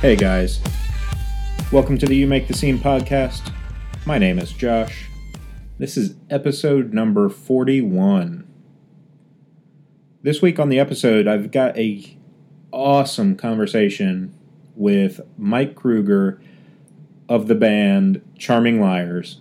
Hey guys, welcome to the You Make the Scene podcast. My name is Josh. This is episode number 41. This week on the episode, I've got a awesome conversation with Mike Kruger of the band Charming Liars.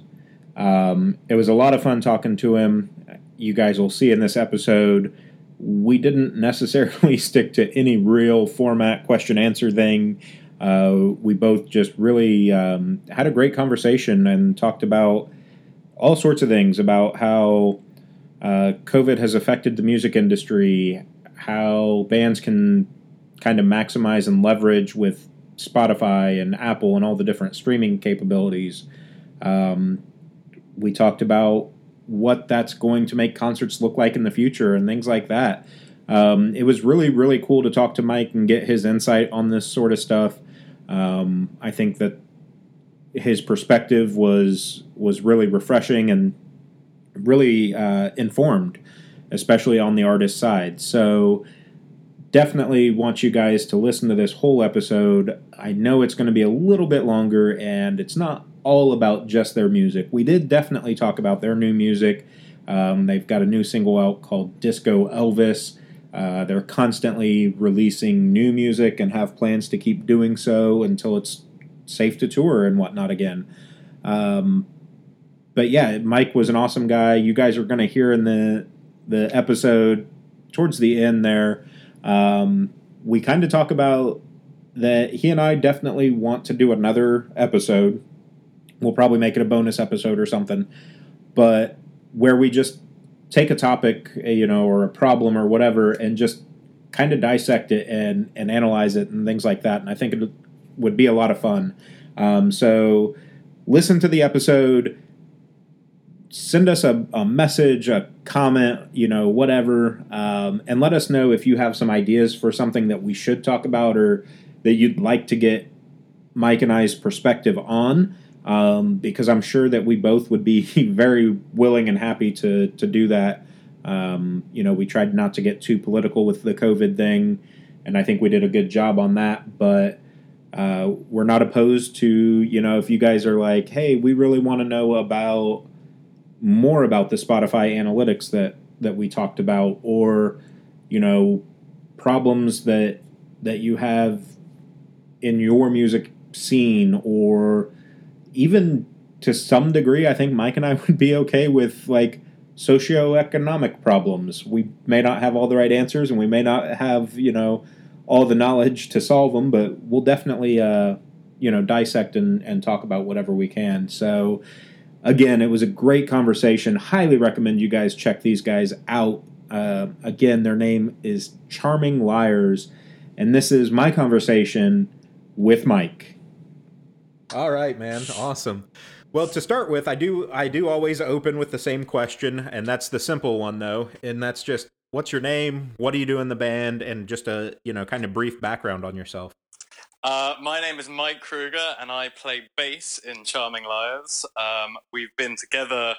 Um, it was a lot of fun talking to him. You guys will see in this episode, we didn't necessarily stick to any real format question answer thing. Uh, we both just really um, had a great conversation and talked about all sorts of things about how uh, COVID has affected the music industry, how bands can kind of maximize and leverage with Spotify and Apple and all the different streaming capabilities. Um, we talked about what that's going to make concerts look like in the future and things like that. Um, it was really, really cool to talk to Mike and get his insight on this sort of stuff. Um, I think that his perspective was was really refreshing and really uh, informed, especially on the artist side. So definitely want you guys to listen to this whole episode. I know it's going to be a little bit longer, and it's not all about just their music. We did definitely talk about their new music. Um, they've got a new single out called Disco Elvis. Uh, they're constantly releasing new music and have plans to keep doing so until it's safe to tour and whatnot again. Um, but yeah, Mike was an awesome guy. You guys are going to hear in the the episode towards the end there. Um, we kind of talk about that he and I definitely want to do another episode. We'll probably make it a bonus episode or something, but where we just take a topic, eh, you know, or a problem or whatever, and just kind of dissect it and and analyze it and things like that. And I think it would be a lot of fun. Um, so listen to the episode. Send us a, a message, a comment, you know, whatever, um, and let us know if you have some ideas for something that we should talk about or that you'd like to get Mike and I's perspective on um, because I'm sure that we both would be very willing and happy to to do that. Um, you know, we tried not to get too political with the COVID thing, and I think we did a good job on that. But uh, we're not opposed to you know if you guys are like, hey, we really want to know about more about the Spotify analytics that that we talked about, or you know problems that that you have in your music scene or even to some degree, I think Mike and I would be okay with like socioeconomic problems. We may not have all the right answers, and we may not have you know all the knowledge to solve them, but we'll definitely uh, you know dissect and, and talk about whatever we can. So again, it was a great conversation. Highly recommend you guys check these guys out. Uh, again, their name is Charming Liars, and this is my conversation with Mike. All right, man. Awesome. Well, to start with, I do I do always open with the same question, and that's the simple one though, and that's just what's your name, what do you do in the band, and just a you know kind of brief background on yourself. Uh, my name is Mike Kruger, and I play bass in Charming Liars. Um, we've been together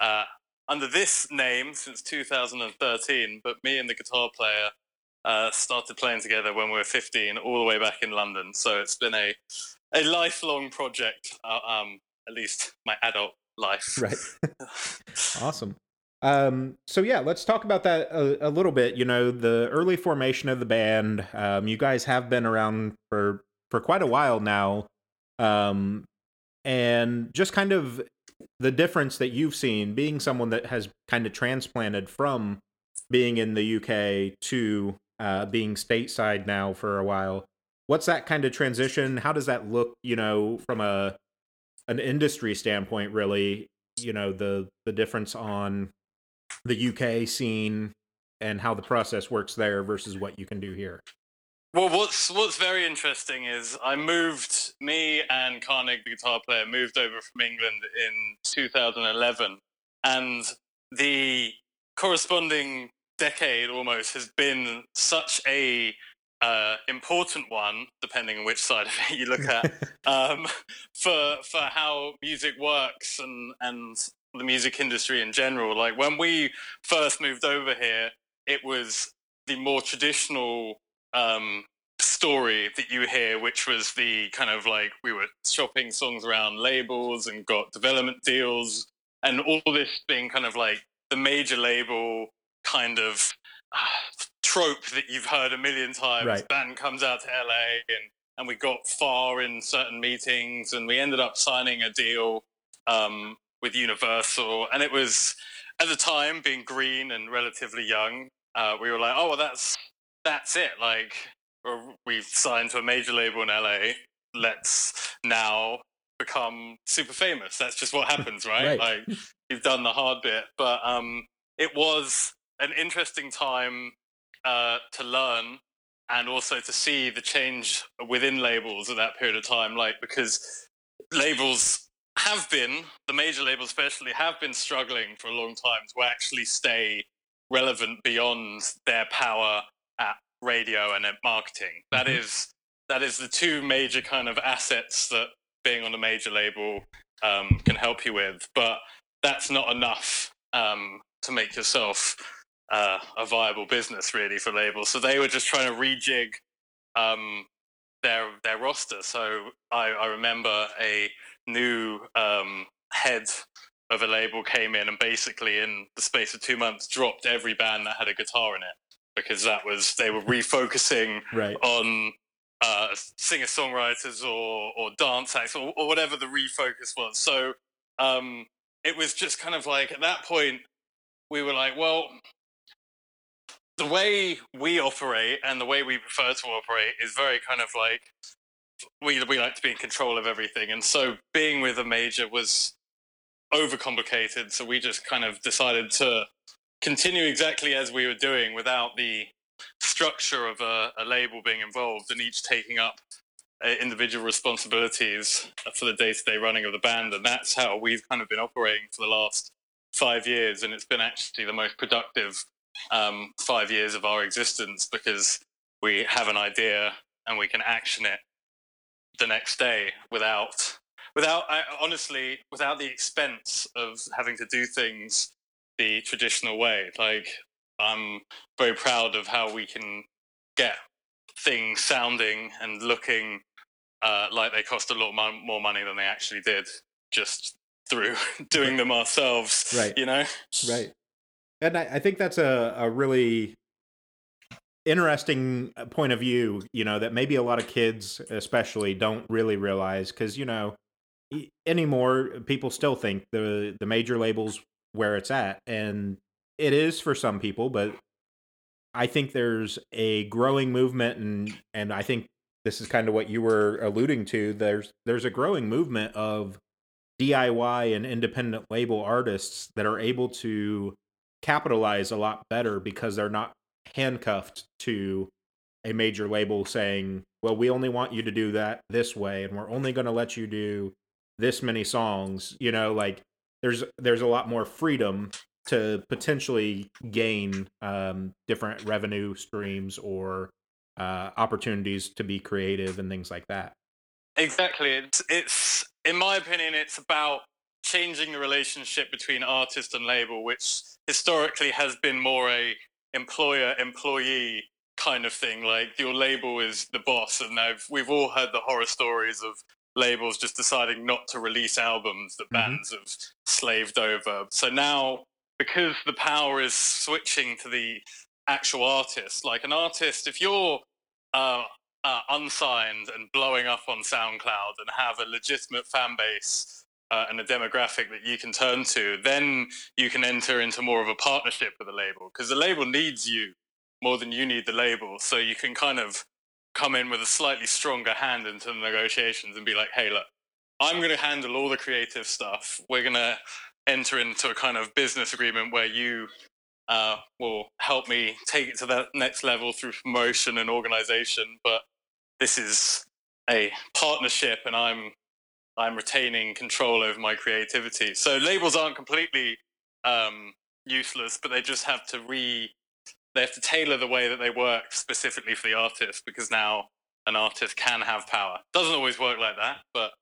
uh, under this name since 2013, but me and the guitar player uh, started playing together when we were 15, all the way back in London. So it's been a a lifelong project. Uh, um, at least my adult life. Right. awesome. Um, so yeah, let's talk about that a, a, little bit. You know, the early formation of the band. Um, you guys have been around for for quite a while now, um, and just kind of the difference that you've seen, being someone that has kind of transplanted from being in the UK to uh, being stateside now for a while what's that kind of transition? How does that look, you know, from a an industry standpoint really, you know, the the difference on the UK scene and how the process works there versus what you can do here? Well, what's what's very interesting is I moved. Me and Karnig, the guitar player, moved over from England in 2011, and the corresponding decade almost has been such a uh, important one, depending on which side of it you look at, um, for for how music works and and the music industry in general. Like when we first moved over here, it was the more traditional um, story that you hear, which was the kind of like we were shopping songs around labels and got development deals, and all this being kind of like the major label kind of uh, trope that you've heard a million times. Right. Band comes out to LA and and we got far in certain meetings and we ended up signing a deal um, with Universal and it was at the time being green and relatively young uh, we were like oh well that's that's it like we've signed to a major label in LA let's now become super famous that's just what happens right, Right. like you've done the hard bit but um it was an interesting time uh, to learn and also to see the change within labels at that period of time like because labels have been the major labels especially have been struggling for a long time to actually stay relevant beyond their power at radio and at marketing That Mhm. is that is the two major kind of assets that being on a major label um, can help you with but that's not enough um, to make yourself uh, a viable business really for labels. So they were just trying to rejig um, their their roster. So I, I remember a new um, head of a label came in and basically in the space of two months dropped every band that had a guitar in it because that was they were refocusing Right. on uh, singer songwriters or or dance acts or, or whatever the refocus was. So um, it was just kind of like at that point we were like, well, the way we operate and the way we prefer to operate is very kind of like we we like to be in control of everything, and so being with a major was overcomplicated. So we just kind of decided to continue exactly as we were doing without the structure of a, a label being involved and each taking up uh, individual responsibilities for the day-to-day running of the band. And that's how we've kind of been operating for the last five years. And it's been actually the most productive um, five years of our existence because we have an idea and we can action it the next day without without I, honestly without the expense of having to do things the traditional way like i'm very proud of how we can get things sounding and looking uh, like they cost a lot more money than they actually did just through doing them ourselves Right. you know Right. And I, I think that's a, a really interesting uh, point of view, you know, that maybe a lot of kids, especially, don't really realize because, you know, anymore, people still think the, the major labels where it's at. And it is for some people, but I think there's a growing movement and and I think this is kind of what you were alluding to. There's there's a growing movement of DIY and independent label artists that are able to capitalize a lot better because they're not handcuffed to a major label saying, "Well, we only want you to do that this way and we're only going to let you do this many songs." You know, like there's there's a lot more freedom to potentially gain um, different revenue streams or uh, opportunities to be creative and things like that. Exactly. It's, it's, in my opinion, it's about changing the relationship between artist and label, which historically has been more a employer-employee kind of thing. Like your label is the boss, and I've, we've all heard the horror stories of labels just deciding not to release albums that Mhm. bands have slaved over. So now, because the power is switching to the actual artist, like an artist, if you're uh, uh, unsigned and blowing up on SoundCloud and have a legitimate fan base uh, and a demographic that you can turn to, then you can enter into more of a partnership with the label because the label needs you more than you need the label. So you can kind of come in with a slightly stronger hand into the negotiations and be like, hey, look, I'm going to handle all the creative stuff. We're going to enter into a kind of business agreement where you uh, will help me take it to that next level through promotion and organization. But this is a partnership, and I'm I'm retaining control over my creativity. So labels aren't completely um, useless, but they just have to re they have to tailor the way that they work specifically for the artist because now an artist can have power. Doesn't always work like that, but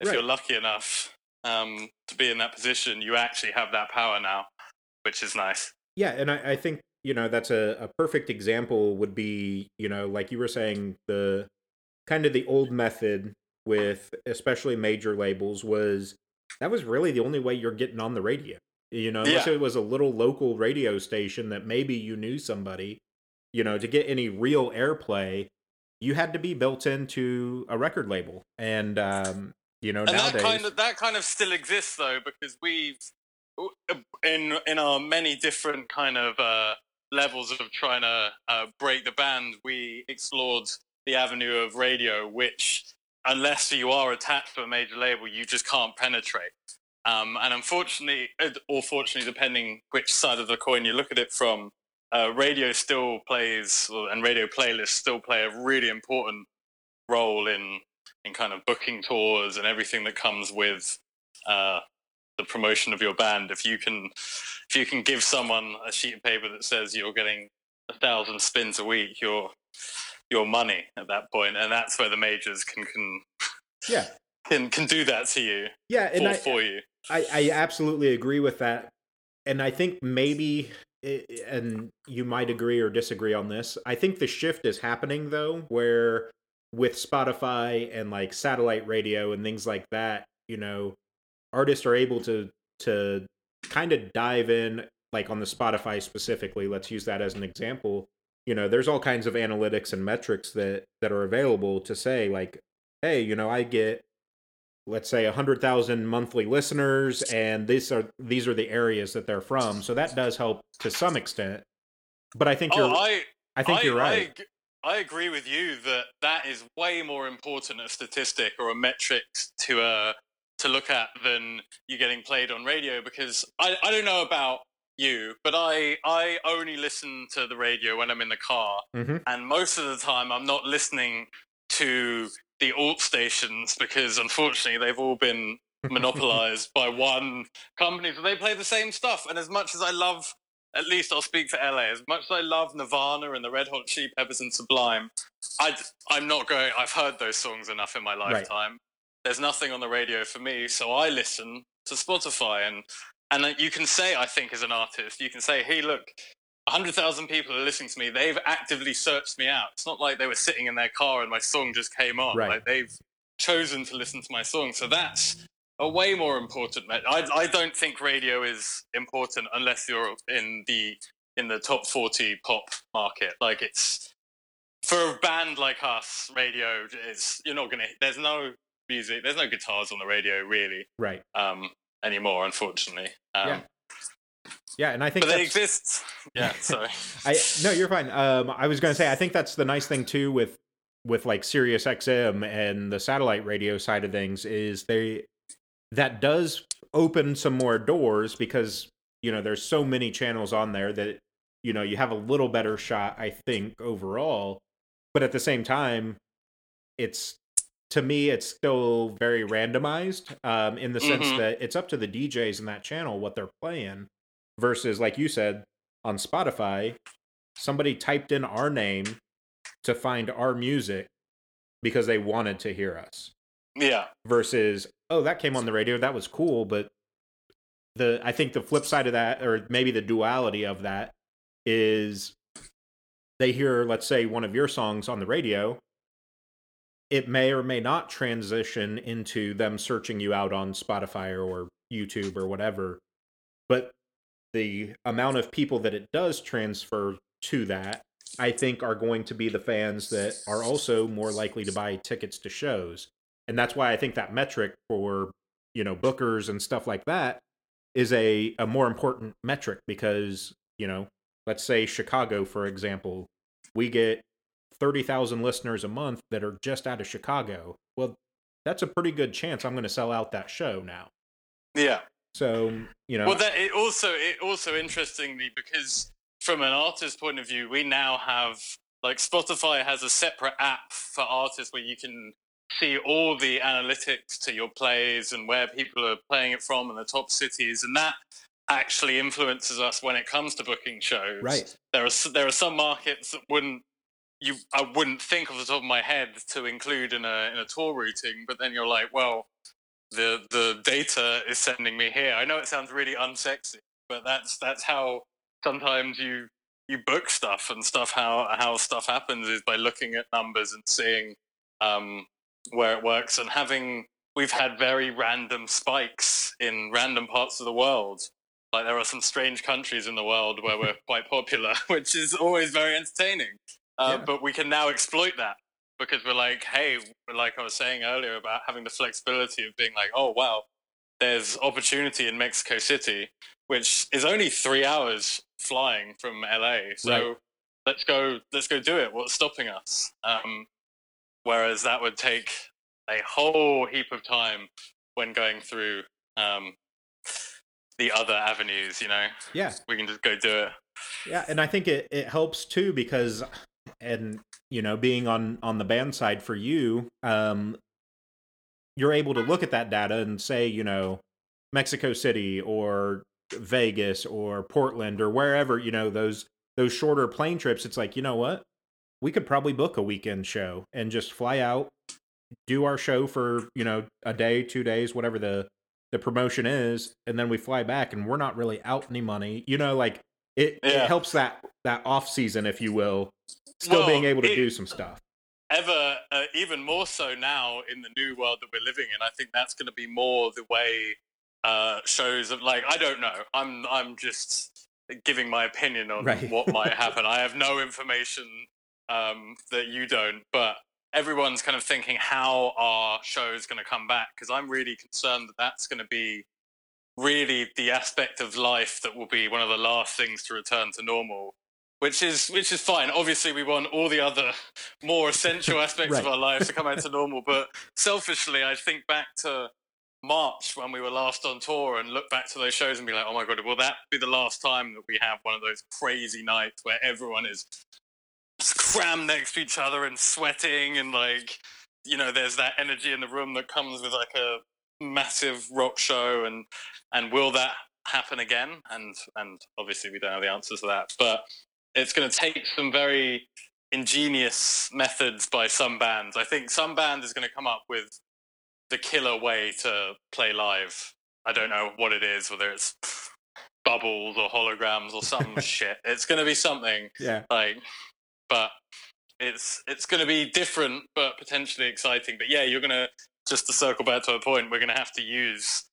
if Right. you're lucky enough um, to be in that position, you actually have that power now, which is nice. Yeah, and I, I think you know that's a, a perfect example would be you know like you were saying the kind of the old method with especially major labels was that was really the only way you're getting on the radio you know unless Yeah. it was a little local radio station that maybe you knew somebody you know to get any real airplay you had to be built into a record label and um you know and nowadays that kind of that kind of still exists though because we've in in our many different kind of uh, levels of trying to uh, break the band we explored the avenue of radio which unless you are attached to a major label you just can't penetrate um, and unfortunately or fortunately depending which side of the coin you look at it from uh, radio still plays and radio playlists still play a really important role in in kind of booking tours and everything that comes with uh, the promotion of your band. If you can, if you can give someone a sheet of paper that says you're getting a thousand spins a week, you're your money at that point, and that's where the majors can can yeah can, can do that to you yeah and for, I, for you. I, I absolutely agree with that. And I think maybe, eh, and you might agree or disagree on this, I think the shift is happening though, where with Spotify and like satellite radio and things like that, you know, artists are able to, to kind of dive in, like on the Spotify specifically, let's use that as an example. You know, there's all kinds of analytics and metrics that, that are available to say, like, hey, you know, I get let's say 100,000 monthly listeners and these are these are the areas that they're from. So that does help to some extent but i think Oh, you're I i think I, you're right. ag- I, agree with you that that is way more important a statistic or a metric to uh to look at than you getting played on radio because I, I don't know about you, but I I only listen to the radio when I'm in the car, Mhm. and most of the time I'm not listening to the alt stations because unfortunately they've all been monopolized by one company. So they play the same stuff. And as much as I love, at least I'll speak for LA, as much as I love Nirvana and the Red Hot Chili Peppers and Sublime, I, I'm not going, I've heard those songs enough in my Right. lifetime. There's nothing on the radio for me. So I listen to Spotify. And, and uh, you can say, I think, as an artist, you can say, hey, look, 100,000 people are listening to me. They've actively searched me out. It's not like they were sitting in their car and my song just came on. Right. Like they've chosen to listen to my song. So that's a way more important. met- I, I don't think radio is important unless you're in the in the top 40 pop market. Like it's for a band like us, radio is you're not gonna. There's no music. There's no guitars on the radio really right um, anymore, unfortunately. Um, Yeah. yeah and i think But they exist. Yeah. Sorry. I no, you're fine. Um, I was gonna say I think that's the nice thing too with with like Sirius XM and the satellite radio side of things is they that does open some more doors because you know there's so many channels on there that you know you have a little better shot I think overall, but at the same time, it's to me it's still very randomized um, in the sense Mhm. that it's up to the DJs in that channel what they're playing versus like you said on Spotify, somebody typed in our name to find our music because they wanted to hear us. Yeah. Versus, oh, that came on the radio, that was cool, but the I think the flip side of that, or maybe the duality of that, is they hear, let's say, one of your songs on the radio. It may or may not transition into them searching you out on Spotify or YouTube or whatever. But the amount of people that it does transfer to that, I think, are going to be the fans that are also more likely to buy tickets to shows. And that's why I think that metric for, you know, bookers and stuff like that is a, a more important metric because, you know, let's say Chicago, for example, we get 30,000 listeners a month that are just out of Chicago. Well, that's a pretty good chance I'm going to sell out that show now. Yeah. So, you know, Well, that it also it also interestingly because from an artist point of view, we now have like Spotify has a separate app for artists where you can see all the analytics to your plays and where people are playing it from and the top cities, and that actually influences us when it comes to booking shows. right. There are there are some markets that wouldn't you I wouldn't think off the top of my head to include in a in a tour routing, but then you're like, well, the the data is sending me here. I know it sounds really unsexy, but that's that's how sometimes you you book stuff and stuff how how stuff happens is by looking at numbers and seeing um, where it works and having we've had very random spikes in random parts of the world like there are some strange countries in the world where we're quite popular which is always very entertaining uh, yeah. but we can now exploit that because we're like hey like i was saying earlier about having the flexibility of being like oh wow there's opportunity in mexico city which is only three hours flying from LA. So right. let's go. Let's go do it. What's stopping us? Um, whereas that would take a whole heap of time when going through um, the other avenues. You know. Yeah. We can just go do it. Yeah, and I think it it helps too because, and you know, being on on the band side for you, um, you're able to look at that data and say, you know, Mexico City or Vegas or Portland or wherever, you know, those those shorter plane trips, it's like, you know what? We could probably book a weekend show and just fly out, do our show for, you know, a day, two days, whatever the the promotion is, and then we fly back and we're not really out any money. You know, like it, yeah. it helps that that off season, if you will, still well, being able to it, do some stuff. Ever uh, even more so now in the new world that we're living in, I think that's going to be more the way uh, shows of like I don't know. I'm I'm just giving my opinion on right. what might happen. I have no information um, that you don't, but everyone's kind of thinking how our show is going to come back because I'm really concerned that that's going to be really the aspect of life that will be one of the last things to return to normal which is which is fine obviously we want all the other more essential aspects right. of our lives to come back to normal but selfishly i think back to March when we were last on tour and look back to those shows and be like, oh my god, will that be the last time that we have one of those crazy nights where everyone is crammed next to each other and sweating and like, you know, there's that energy in the room that comes with like a massive rock show and and will that happen again? And and obviously we don't have the answers to that, but it's going to take some very ingenious methods by some bands. I think some band is going to come up with the killer way to play live. I don't know what it is, whether it's bubbles or holograms or some shit. It's going to be something. Yeah. Like, but it's it's going to be different, but potentially exciting. But yeah, you're going to just to circle back to a point. We're going to have to use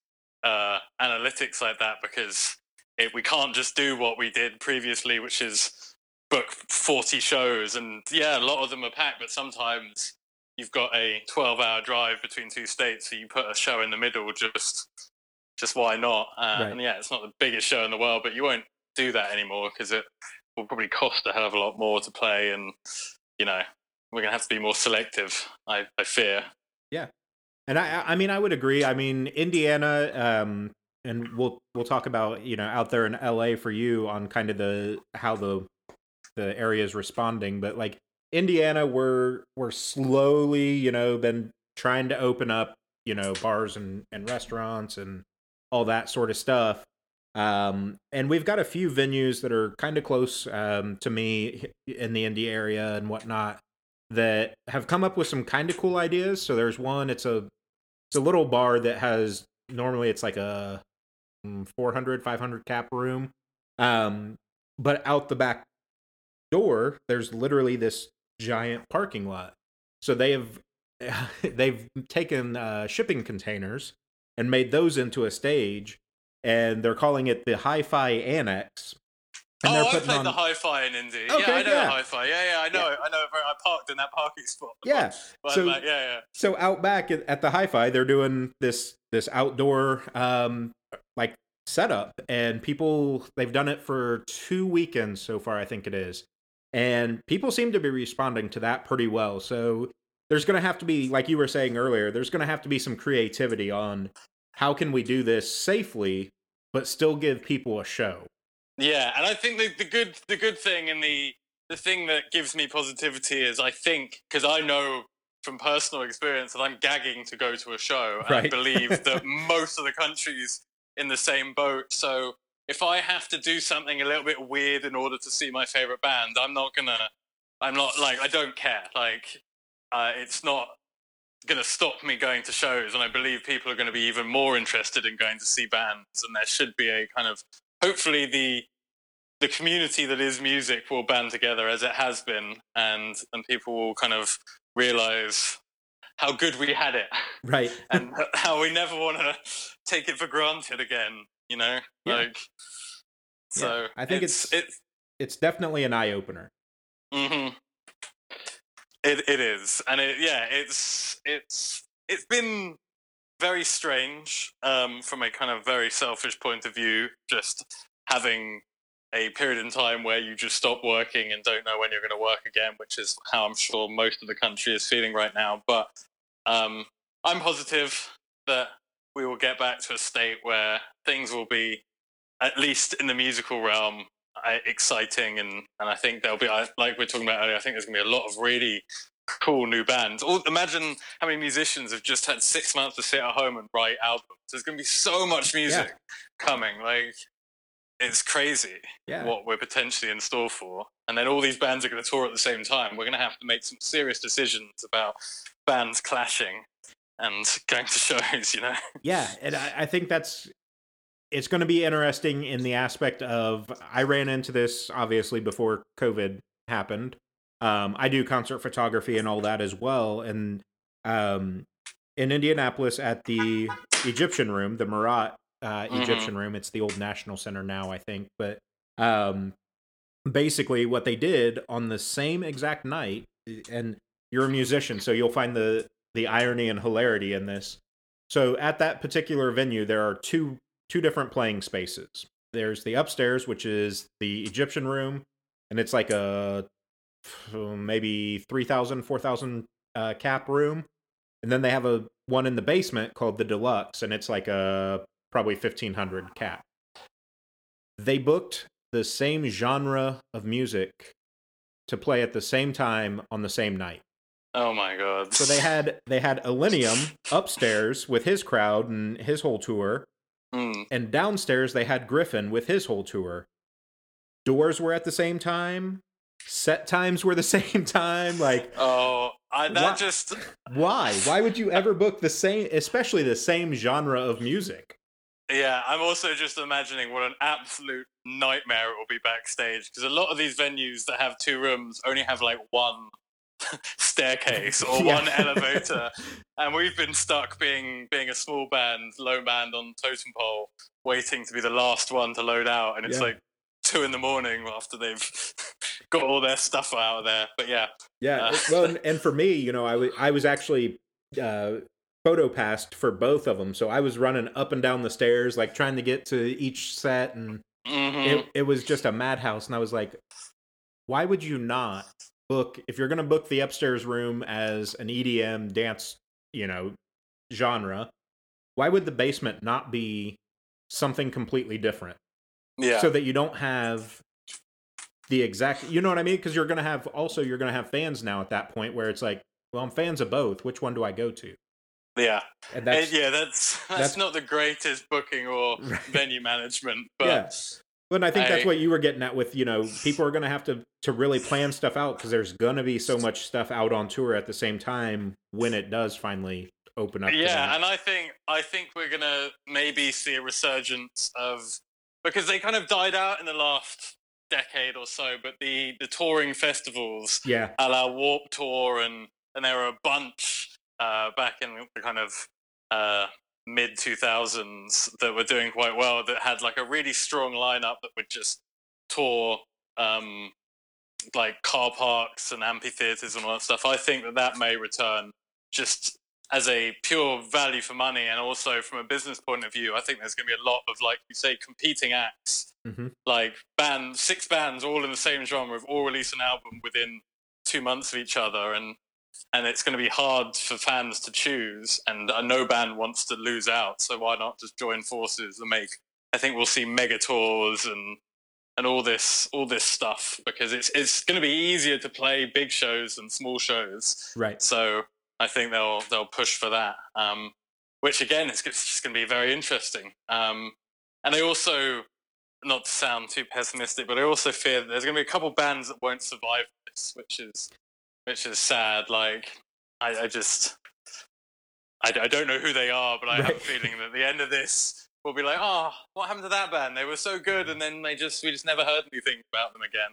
uh, analytics like that because it, we can't just do what we did previously, which is book 40 shows and yeah a lot of them are packed but sometimes you've got a 12 hour drive between two states so you put a show in the middle just just why not? Uh, right. and yeah it's not the biggest show in the world but you won't do that anymore because it will probably cost a hell of a lot more to play and you know we're gonna have to be more selective i, I fear. Yeah. And i i mean i would agree. I mean indiana um and we'll we'll talk about you know out there in la for you on kind of the how the the area is responding but like Indiana, we're we're slowly, you know, been trying to open up, you know, bars and, and restaurants and all that sort of stuff. Um, and we've got a few venues that are kind of close um, to me in the Indy area and whatnot that have come up with some kind of cool ideas. So there's one, it's a it's a little bar that has normally it's like a mm, 400 500 cap room um, but out the back door there's literally this giant parking lot. So they have they've taken uh, shipping containers and made those into a stage, and they're calling it the Hi-Fi Annex. And oh, I played on... the Hi-Fi in Indy. Okay, yeah, I know yeah. the Hi-Fi. Yeah, yeah, I know. Yeah. I know. I parked in that parking spot. Yeah. so, yeah, yeah. So out back at the Hi-Fi, they're doing this this outdoor um like setup, and people they've done it for two weekends so far. I think it is, and people seem to be responding to that pretty well. So there's going to have to be, like you were saying earlier, there's going to have to be some creativity on how can we do this safely, but still give people a show. Yeah, and I think the, the good the good thing and the the thing that gives me positivity is I think because I know from personal experience that I'm gagging to go to a show. And right. I believe that most of the countries in the same boat. So if I have to do something a little bit weird in order to see my favorite band, I'm not gonna. I'm not like I don't care. Like uh, it's not going to stop me going to shows, and I believe people are going to be even more interested in going to see bands. And there should be a kind of hopefully the the community that is music will band together as it has been, and and people will kind of realize how good we had it, right, and how we never want to take it for granted again. You know, yeah. like so. Yeah. I think it's, it's it's it's definitely an eye opener. Mm-hmm. It it is, and it yeah, it's it's it's been very strange um, from a kind of very selfish point of view. Just having a period in time where you just stop working and don't know when you're going to work again, which is how I'm sure most of the country is feeling right now. But um, I'm positive that we will get back to a state where things will be, at least in the musical realm, uh, exciting. And, and I think there'll be, like we are talking about earlier, I think there's going to be a lot of really cool new bands. All, imagine how many musicians have just had six months to sit at home and write albums. There's going to be so much music yeah. coming. Like, it's crazy yeah. what we're potentially in store for. And then all these bands are going to tour at the same time. We're going to have to make some serious decisions about bands clashing and going to shows, you know? Yeah. And I, I think that's. It's going to be interesting in the aspect of I ran into this obviously before COVID happened. Um, I do concert photography and all that as well. And um, in Indianapolis at the Egyptian Room, the Murat uh, mm-hmm. Egyptian Room. It's the old National Center now, I think. But um, basically, what they did on the same exact night, and you're a musician, so you'll find the the irony and hilarity in this. So at that particular venue, there are two two different playing spaces. There's the upstairs, which is the Egyptian room, and it's like a maybe 3,000, 4,000 uh, cap room. And then they have a one in the basement called the deluxe, and it's like a probably 1500 cap. They booked the same genre of music to play at the same time on the same night. Oh my god. So they had they had Illenium upstairs with his crowd and his whole tour. Mm. And downstairs they had Gryffin with his whole tour. Doors were at the same time. Set times were the same time. Like Oh, I, that why, just why? Why would you ever book the same especially the same genre of music? Yeah, I'm also just imagining what an absolute nightmare it will be backstage because a lot of these venues that have two rooms only have like one staircase or yeah. one elevator, and we've been stuck being being a small band, low band on totem pole, waiting to be the last one to load out, and it's yeah. like two in the morning after they've got all their stuff out of there. But yeah, yeah. Uh, well, and, for me, you know, I, w- I was actually uh, photo passed for both of them. So I was running up and down the stairs, like trying to get to each set, and mm-hmm. it, it was just a madhouse. And I was like, why would you not book if you're going to book the upstairs room as an EDM dance, you know, genre? Why would the basement not be something completely different? Yeah. So that you don't have the exact, you know what I mean? Because you're going to have also you're going to have fans now at that point where it's like, well, I'm fans of both. Which one do I go to? Yeah, and that's, and yeah, that's, that's, that's not the greatest booking or right. venue management, but. But I think I, that's what you were getting at with you know people are going to have to to really plan stuff out because there's going to be so much stuff out on tour at the same time when it does finally open up. Yeah, and I think I think we're going to maybe see a resurgence of because they kind of died out in the last decade or so, but the the touring festivals, yeah, a la Warped Tour and and there were a bunch uh, back in the kind of uh, mid 2000s that were doing quite well that had like a really strong lineup that would just tour um, like car parks and amphitheaters and all that stuff. I think that that may return just as a pure value for money and also from a business point of view. I think there's going to be a lot of like you say competing acts, mm-hmm. like bands, six bands all in the same genre have all released an album within two months of each other and and it's going to be hard for fans to choose. And uh, no band wants to lose out, so why not just join forces and make? I think we'll see mega tours and and all this all this stuff because it's it's going to be easier to play big shows than small shows. Right. So I think they'll they'll push for that. Um, which again is just going to be very interesting. Um, and they also, not to sound too pessimistic, but I also fear that there's going to be a couple bands that won't survive this, which is which is sad. Like, I, I just, I, I, don't know who they are, but I right. have a feeling that at the end of this, we'll be like, oh, what happened to that band? They were so good, and then they just we just never heard anything about them again.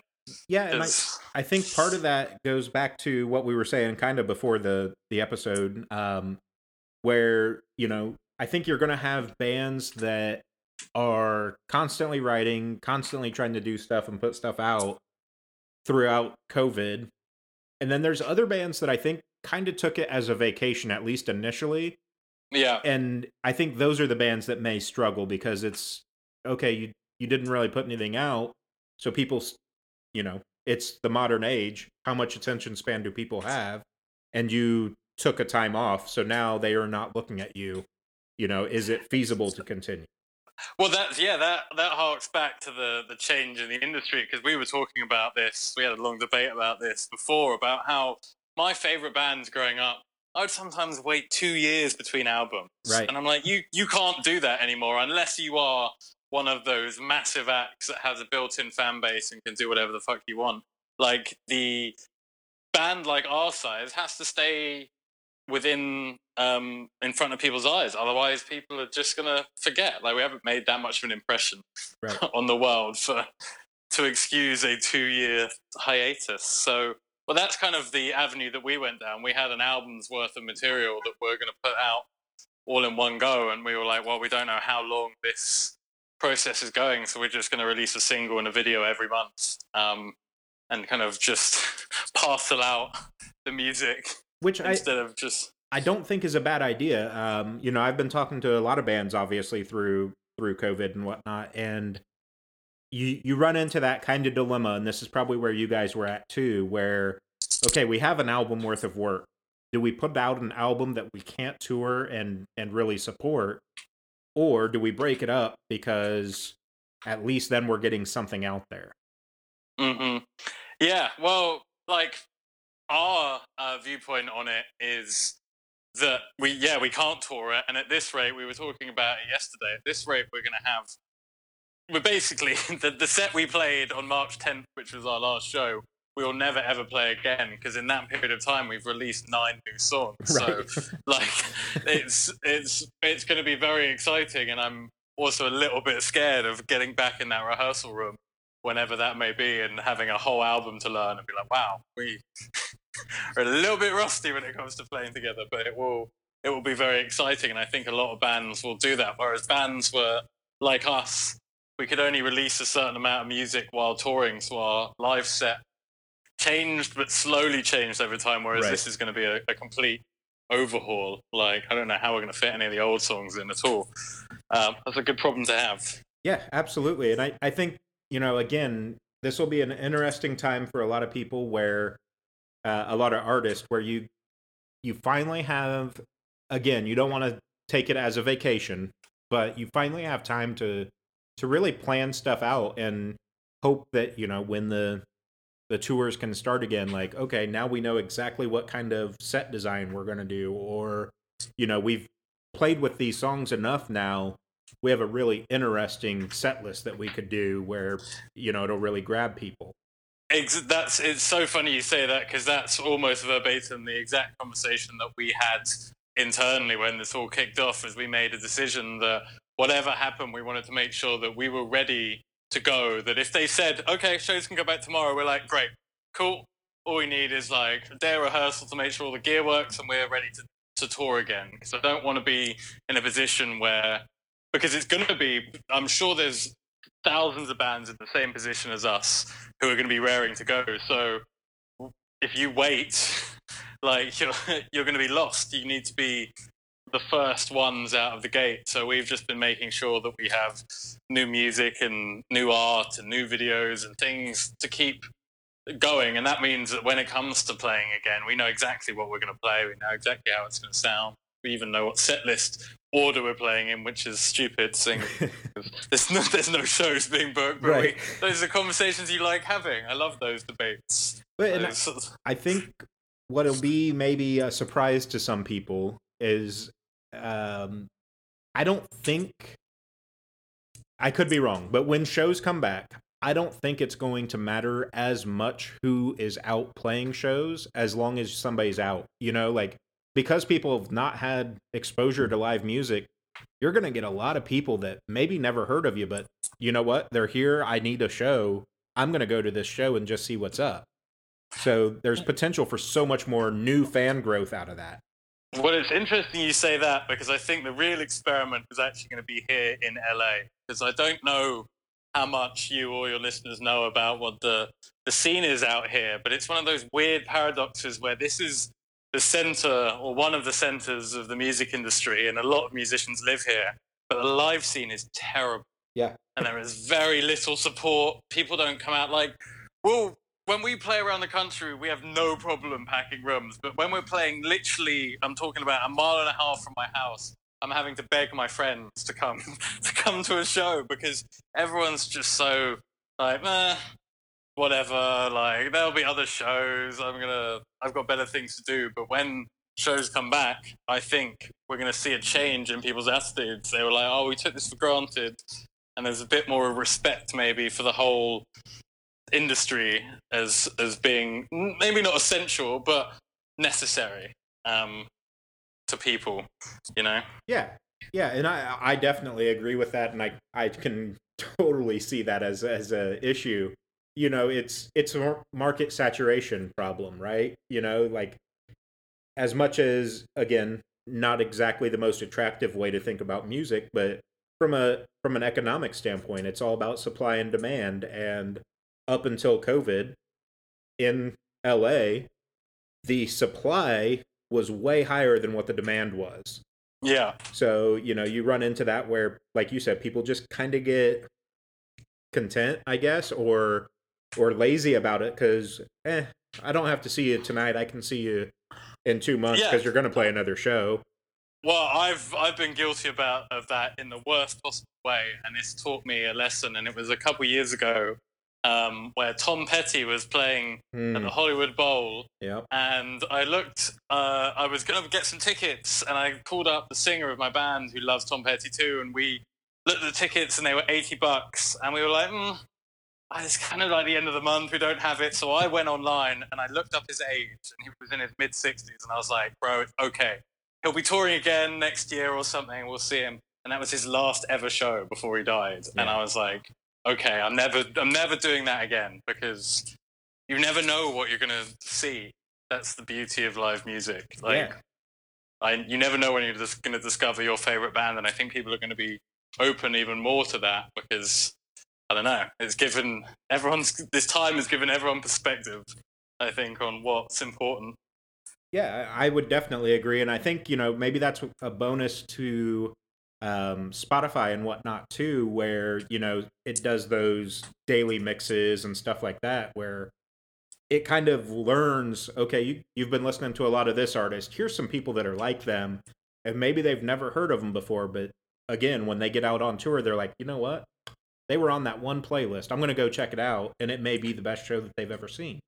Yeah, and I, I think part of that goes back to what we were saying kind of before the the episode, um, where you know I think you're going to have bands that are constantly writing, constantly trying to do stuff and put stuff out throughout COVID, and then there's other bands that I think kind of took it as a vacation, at least initially. Yeah, and I think those are the bands that may struggle because it's okay. You you didn't really put anything out, so people you know, it's the modern age. How much attention span do people have? And you took a time off, so now they are not looking at you. You know, is it feasible to continue? Well, that yeah, that that harks back to the the change in the industry because we were talking about this. We had a long debate about this before about how my favorite bands growing up. I would sometimes wait two years between albums, right? And I'm like, you you can't do that anymore unless you are one of those massive acts that has a built-in fan base and can do whatever the fuck you want. Like the band like our size has to stay within um in front of people's eyes otherwise people are just gonna forget like we haven't made that much of an impression right. on the world for to excuse a two year hiatus so well that's kind of the avenue that we went down we had an album's worth of material that we're going to put out all in one go and we were like well we don't know how long this process is going. So we're just going to release a single and a video every month, um, and kind of just parcel out the music, which instead I, of just. I don't think is a bad idea. Um, you know, I've been talking to a lot of bands, obviously through through COVID and whatnot, and you you run into that kind of dilemma, and this is probably where you guys were at too, where okay, we have an album worth of work. Do we put out an album that we can't tour and and really support, or do we break it up because at least then we're getting something out there? hmm Yeah, well, like our uh, viewpoint on it is that we, yeah, we can't tour it, and at this rate, we were talking about it yesterday. At this rate, we're going to have, we're basically the the set we played on March 10th, which was our last show we will never ever play again because in that period of time we've released nine new songs. Right. So like it's it's it's going to be very exciting, and I'm also a little bit scared of getting back in that rehearsal room whenever that may be and having a whole album to learn and be like, wow, we are a little bit rusty when it comes to playing together, but it will it will be very exciting, and I think a lot of bands will do that. Whereas bands were like us, we could only release a certain amount of music while touring, so our live set changed but slowly changed over time. Whereas right. this is going to be a, a, complete overhaul. Like I don't know how we're going to fit any of the old songs in at all. Um, that's a good problem to have. Yeah, absolutely. And I, I think you know again this will be an interesting time for a lot of people where uh, a lot of artists where you you finally have again you don't want to take it as a vacation but you finally have time to to really plan stuff out and hope that you know when the the tours can start again like okay now we know exactly what kind of set design we're going to do or you know we've played with these songs enough now we have a really interesting set list that we could do where you know it'll really grab people that's it's so funny you say that because that's almost verbatim the exact conversation that we had internally when this all kicked off as we made a decision that whatever happened we wanted to make sure that we were ready to go that if they said, okay, shows can go back tomorrow, we're like, great, cool. All we need is like a day rehearsal to make sure all the gear works and we're ready to, to tour again. Because I don't want to be in a position where, because it's going to be, I'm sure there's thousands of bands in the same position as us who are going to be raring to go. So if you wait, like you're, you're going to be lost. You need to be the first ones out of the gate. So we've just been making sure that we have new music and new art and new videos and things to keep going. And that means that when it comes to playing again, we know exactly what we're going to play. We know exactly how it's going to sound. We even know what set list order we're playing in, which is stupid. Seeing there's no there's no shows being booked, but right. we, those are conversations you like having. I love those debates. But those, I, I think what'll be maybe a surprise to some people is um, I don't think I could be wrong, but when shows come back, I don't think it's going to matter as much who is out playing shows as long as somebody's out. You know, like because people have not had exposure to live music, you're going to get a lot of people that maybe never heard of you, but you know what? They're here. I need a show. I'm going to go to this show and just see what's up. So there's mm. potential for so much more new fan growth out of that. Well, it's interesting you say that because I think the real experiment is actually going to be here in LA. Because I don't know how much you or your listeners know about what the the scene is out here, but it's one of those weird paradoxes where this is the center or one of the centers of the music industry, and a lot of musicians live here. But the live scene is terrible. Yeah. And there is very little support. People don't come out like, well, when we play around the country, we have no problem packing rooms. But when we're playing literally, I'm talking about a mile and a half from my house, I'm having to beg my friends to come to come to a show because everyone's just so like, eh, whatever. Like there'll be other shows. I'm gonna. I've got better things to do. But when shows come back, I think we're gonna see a change in people's attitudes. They were like, "Oh, we took this for granted," and there's a bit more respect maybe for the whole industry as as being maybe not essential but necessary um, to people. You know. Yeah. Yeah, and I I definitely agree with that, and I I can totally see that as as a issue you know it's it's a market saturation problem right? You know like as much as again not exactly the most attractive way to think about music but from a from an economic standpoint it's all about supply and demand. And up until covid in LA the supply was way higher than what the demand was. Yeah. So you know you run into that where like you said people just kind of get content i guess or or lazy about it because eh, I don't have to see you tonight. I can see you in two months because yeah. you're going to play another show. Well, I've I've been guilty about of that in the worst possible way, and it's taught me a lesson. And it was a couple years ago um, where Tom Petty was playing mm. at the hmm. Hollywood Bowl. Yep. And I looked, uh, I was going to get some tickets, and I called up the singer of my band who loves Tom Petty too, and we looked at the tickets, and they were eighty bucks, and we were like, mm, it's kind of like the end of the month. We don't have it. So I went online and I looked up his age, and he was in his mid 60s. And I was like, bro, it's okay. He'll be touring again next year or something. We'll see him. And that was his last ever show before he died. Yeah. And I was like, okay, I'm never, I'm never doing that again because you never know what you're gonna see. That's the beauty of live music. Like, yeah. I, you never know when you're just gonna discover your favorite band, and I think people are gonna be open even more to that because I don't know. It's given everyone's this time has given everyone perspective. I think on what's important. Yeah, I would definitely agree, and I think you know maybe that's a bonus to um, Spotify and whatnot too, where you know it does those daily mixes and stuff like that, where it kind of learns. Okay, you you've been listening to a lot of this artist. Here's some people that are like them, and maybe they've never heard of them before, but again, when they get out on tour, they're like, you know what? They were on that one playlist. I'm going to go check it out, and it may be the best show that they've ever seen.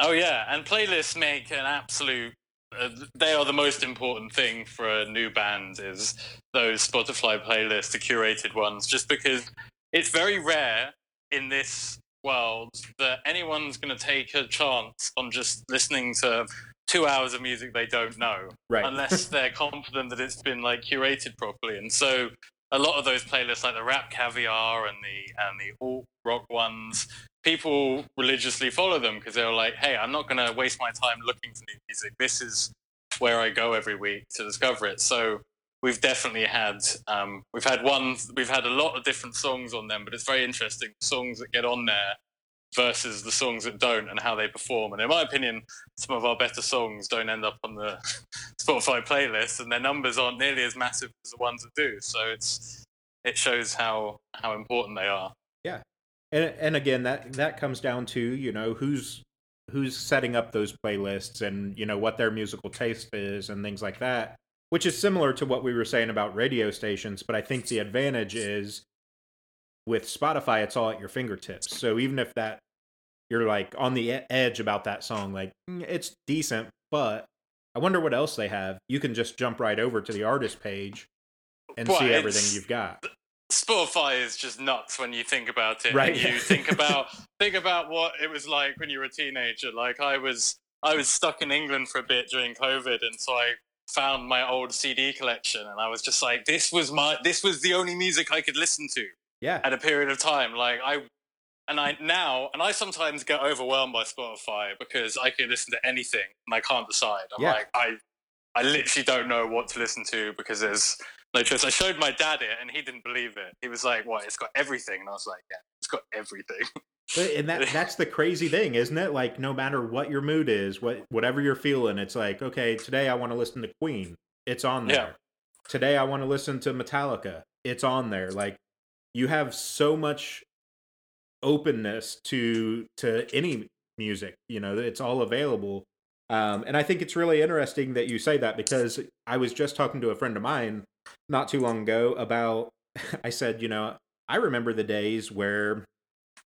Oh yeah, and playlists make an absolute. Uh, they are the most important thing for a new band. Is those Spotify playlists, the curated ones, just because it's very rare in this world that anyone's going to take a chance on just listening to two hours of music they don't know, right. unless they're confident that it's been like curated properly. And so a lot of those playlists, like the RapCaviar and the and the alt rock ones, people religiously follow them because they're like, "Hey, I'm not going to waste my time looking for new music. This is where I go every week to discover it." So we've definitely had um, we've had one we've had a lot of different songs on them, but it's very interesting songs that get on there versus the songs that don't and how they perform. And in my opinion, some of our better songs don't end up on the Spotify playlist, and their numbers aren't nearly as massive as the ones that do. So it's it shows how how important they are. Yeah, and and again, that that comes down to you know who's who's setting up those playlists and you know what their musical taste is and things like that which is similar to what we were saying about radio stations but i think the advantage is with spotify it's all at your fingertips so even if that you're like on the edge about that song. Like mm, it's decent, but I wonder what else they have. You can just jump right over to the artist page and see everything you've got. Spotify is just nuts when you think about it. Right. you think about think about what it was like when you were a teenager. Like I was I was stuck in England for a bit during COVID and so I found my old CD collection, and I was just like, this was my this was the only music I could listen to Yeah. at a period of time. Like I, and I now, and I sometimes get overwhelmed by Spotify because I can listen to anything and I can't decide. I'm Yeah. like, I, I literally don't know what to listen to because there's no choice. I showed my dad it and he didn't believe it. He was like, "What? It's got everything," and I was like, "Yeah, it's got everything." But- and that that's the crazy thing, isn't it? Like no matter what your mood is, what whatever you're feeling, it's like, okay, today I want to listen to Queen. It's on there. Yeah. Today I want to listen to Metallica. It's on there. Like you have so much openness to to any music, you know, it's all available. Um, and I think it's really interesting that you say that because I was just talking to a friend of mine not too long ago about I said, you know, I remember the days where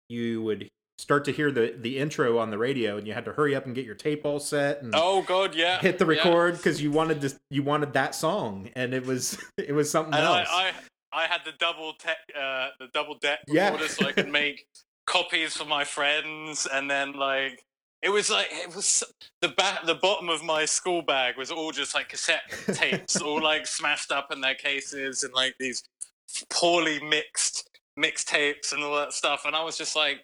you would start to hear the the intro on the radio and you had to hurry up and get your tape all set and oh God, yeah. hit the record because you wanted to you wanted that song and it was it was something And I, else. I, I had the double te- uh, the double deck Yeah. recorder so I could make copies for my friends, and then like it was like it was the back the bottom of my school bag was all just like cassette tapes, all like smashed up in their cases, and like these poorly mixed mixtapes and all that stuff, and I was just like,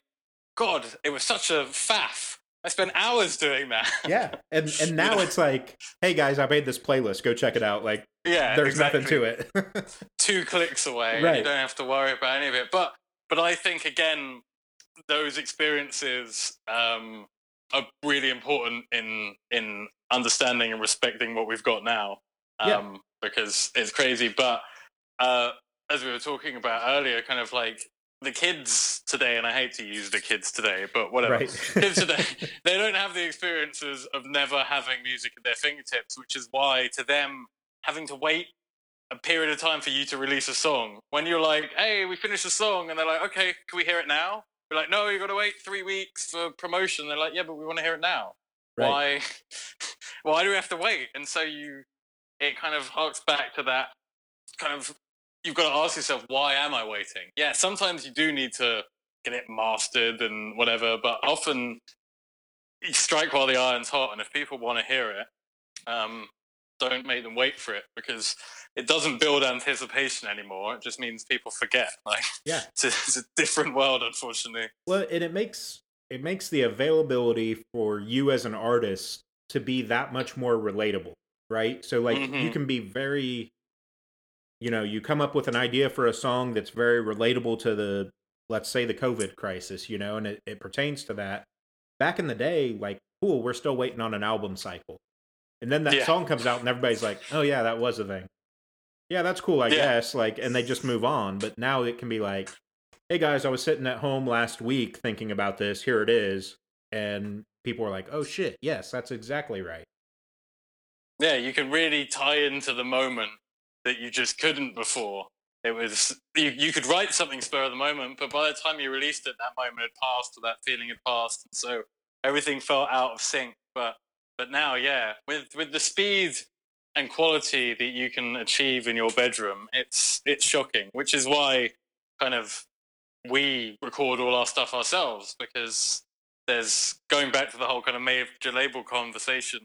God, it was such a faff. I spent hours doing that. yeah, and and now it's like, hey guys, I made this playlist. Go check it out. Like, yeah, there's exactly. nothing to it. two clicks away. and You don't have to worry about any of it. But but I think again, those experiences um, are really important in in understanding and respecting what we've got now. Um, Yeah. Because it's crazy. But uh, as we were talking about earlier, kind of like the kids today, and I hate to use the kids today, but whatever. right. kids today, they don't have the experiences of never having music at their fingertips, which is why to them having to wait a period of time for you to release a song. When you're like, "Hey, we finished the song," and they're like, "Okay, can we hear it now?" We're like, "No, you've got to wait three weeks for promotion." They're like, "Yeah, but we want to hear it now. Right. Why? Why do we have to wait?" And so you, it kind of harks back to that kind of. You've got to ask yourself, "Why am I waiting?" Yeah, sometimes you do need to get it mastered and whatever, but often you strike while the iron's hot, and if people want to hear it, um, don't make them wait for it because it doesn't build anticipation anymore. It just means people forget. Like, Yeah. it's a, it's a different world, unfortunately. Well, and it makes it makes the availability for you as an artist to be that much more relatable, right? So like you Mhm. can be very you know, you come up with an idea for a song that's very relatable to the let's say the COVID crisis, you know, and it, it pertains to that. Back in the day, like, cool, we're still waiting on an album cycle. And then that Yeah. song comes out and everybody's like, Oh yeah, that was a thing. Yeah, that's cool, I Yeah. guess. Like and they just move on. But now it can be like, hey guys, I was sitting at home last week thinking about this. Here it is. And people are like, oh shit, yes, that's exactly right. Yeah, you can really tie into the moment that you just couldn't before. It was you, you could write something spur of the moment, but by the time you released it, that moment had passed, or that feeling had passed, and so everything felt out of sync. But but now, yeah, with with the speed and quality that you can achieve in your bedroom, it's it's shocking. Which is why, kind of, we record all our stuff ourselves because there's going back to the whole kind of major label conversation.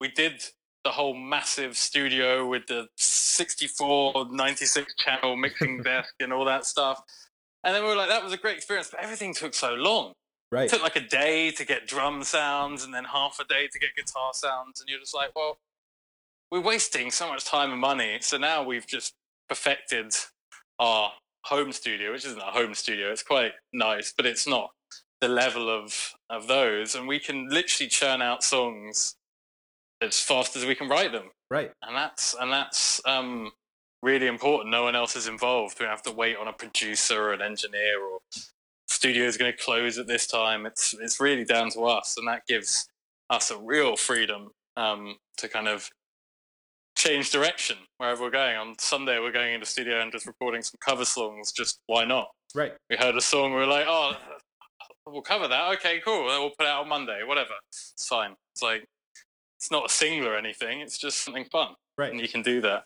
We did the whole massive studio with the 64, 96 channel mixing desk and all that stuff. And then we were like, that was a great experience, but everything took so long. Right. It took like a day to get drum sounds and then half a day to get guitar sounds. And you're just like, well, we're wasting so much time and money. So now we've just perfected our home studio, which isn't a home studio. It's quite nice, but it's not the level of, of those. And we can literally churn out songs as fast as we can write them Right. and that's and that's um, really important. No one else is involved. We have to wait on a producer or an engineer or studio is going to close at this time. It's it's really down to us, and that gives us a real freedom um, to kind of change direction wherever we're going. On Sunday, we're going into studio and just recording some cover songs. Just why not? Right. We heard a song, we were like, oh, we'll cover that. Okay, cool. Then we'll put it out on Monday. Whatever. It's fine. It's like it's not a single or anything. It's just something fun, Right. and you can do that.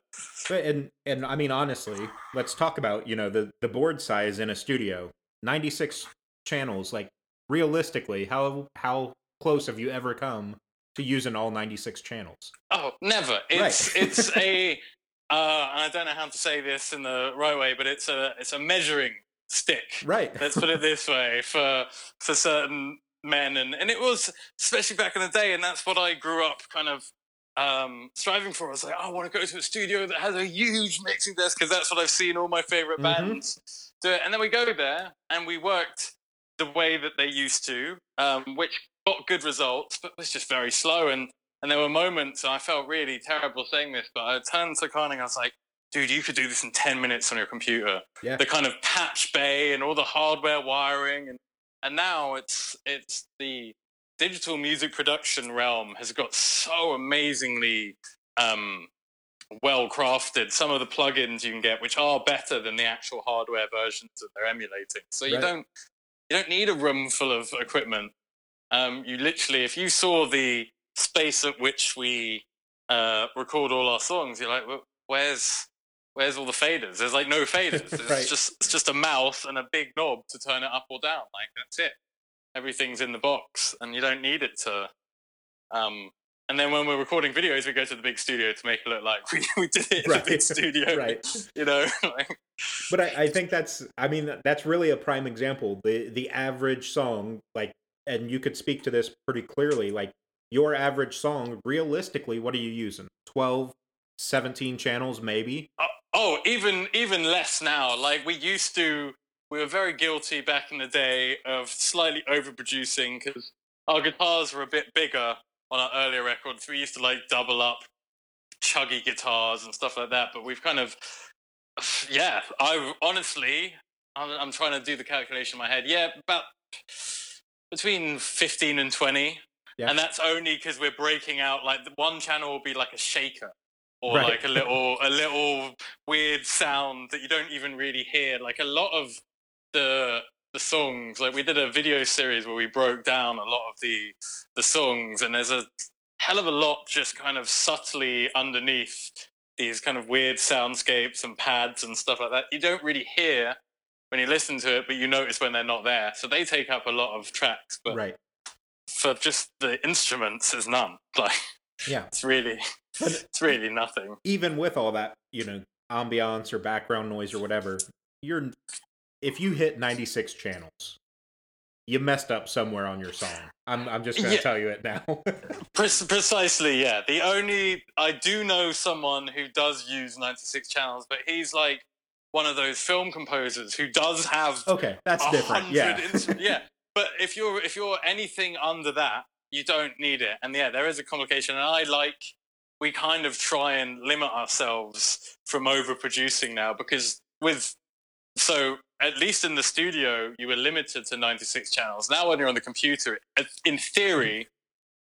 Right. And and I mean honestly, let's talk about, you know, the the board size in a studio. 96 channels like realistically, how how close have you ever come to using all 96 channels. Oh, never. It's right. it's a uh, I don't know how to say this in the right way, but it's a it's a measuring stick. Right. Let's put it this way for for certain men and and it was especially back in the day and that's what I grew up kind of um, striving for. I was like, oh, I want to go to a studio that has a huge mixing desk because that's what I've seen all my favorite mm-hmm. bands do it. And then we go there and we worked the way that they used to, um, which got good results, but was just very slow. And and there were moments, and I felt really terrible saying this, but I turned to Karnig and I was like, dude, you could do this in 10 minutes on your computer. Yeah. The kind of patch bay and all the hardware wiring. And, and now it's, it's the digital music production realm has got so amazingly um, well crafted. Some of the plugins you can get, which are better than the actual hardware versions that they're emulating. So you right. don't, you don't need a room full of equipment. Um, you literally, if you saw the space at which we uh, record all our songs, you're like, well, where's where's all the faders? There's like no faders. It's right. just it's just a mouse and a big knob to turn it up or down. Like that's it. Everything's in the box, and you don't need it to. Um, and then when we're recording videos, we go to the big studio to make it look like we, we did it in right. the big studio. right. You know. but I, I think that's I mean that's really a prime example. The the average song, like and you could speak to this pretty clearly, like your average song, realistically, what are you using? 12, 17 channels, maybe? Oh, oh, even even less now. Like we used to, we were very guilty back in the day of slightly overproducing because our guitars were a bit bigger on our earlier records. We used to like double up chuggy guitars and stuff like that. But we've kind of, yeah, I honestly, I'm, I'm trying to do the calculation in my head. Yeah, about between 15 and 20 yeah. and that's only because we're breaking out like the one channel will be like a shaker or right. like a little a little weird sound that you don't even really hear like a lot of the the songs. Like we did a video series where we broke down a lot of the the songs and there's a hell of a lot just kind of subtly underneath these kind of weird soundscapes and pads and stuff like that. You don't really hear when you listen to it but you notice when they're not there. So they take up a lot of tracks but right. for just the instruments is none. Like, yeah, it's really, it's really nothing. Even with all that, you know, ambiance or background noise or whatever, you're if you hit 96 channels, you messed up somewhere on your song. I'm I'm just going to yeah. tell you it now. Pre- precisely, yeah. The only I do know someone who does use 96 channels, but he's like one of those film composers who does have okay, that's different. Yeah, yeah. But if you're if you're anything under that, you don't need it. And yeah, there is a complication. And I like we kind of try and limit ourselves from overproducing now because with so at least in the studio you were limited to 96 channels. Now when you're on the computer, in theory,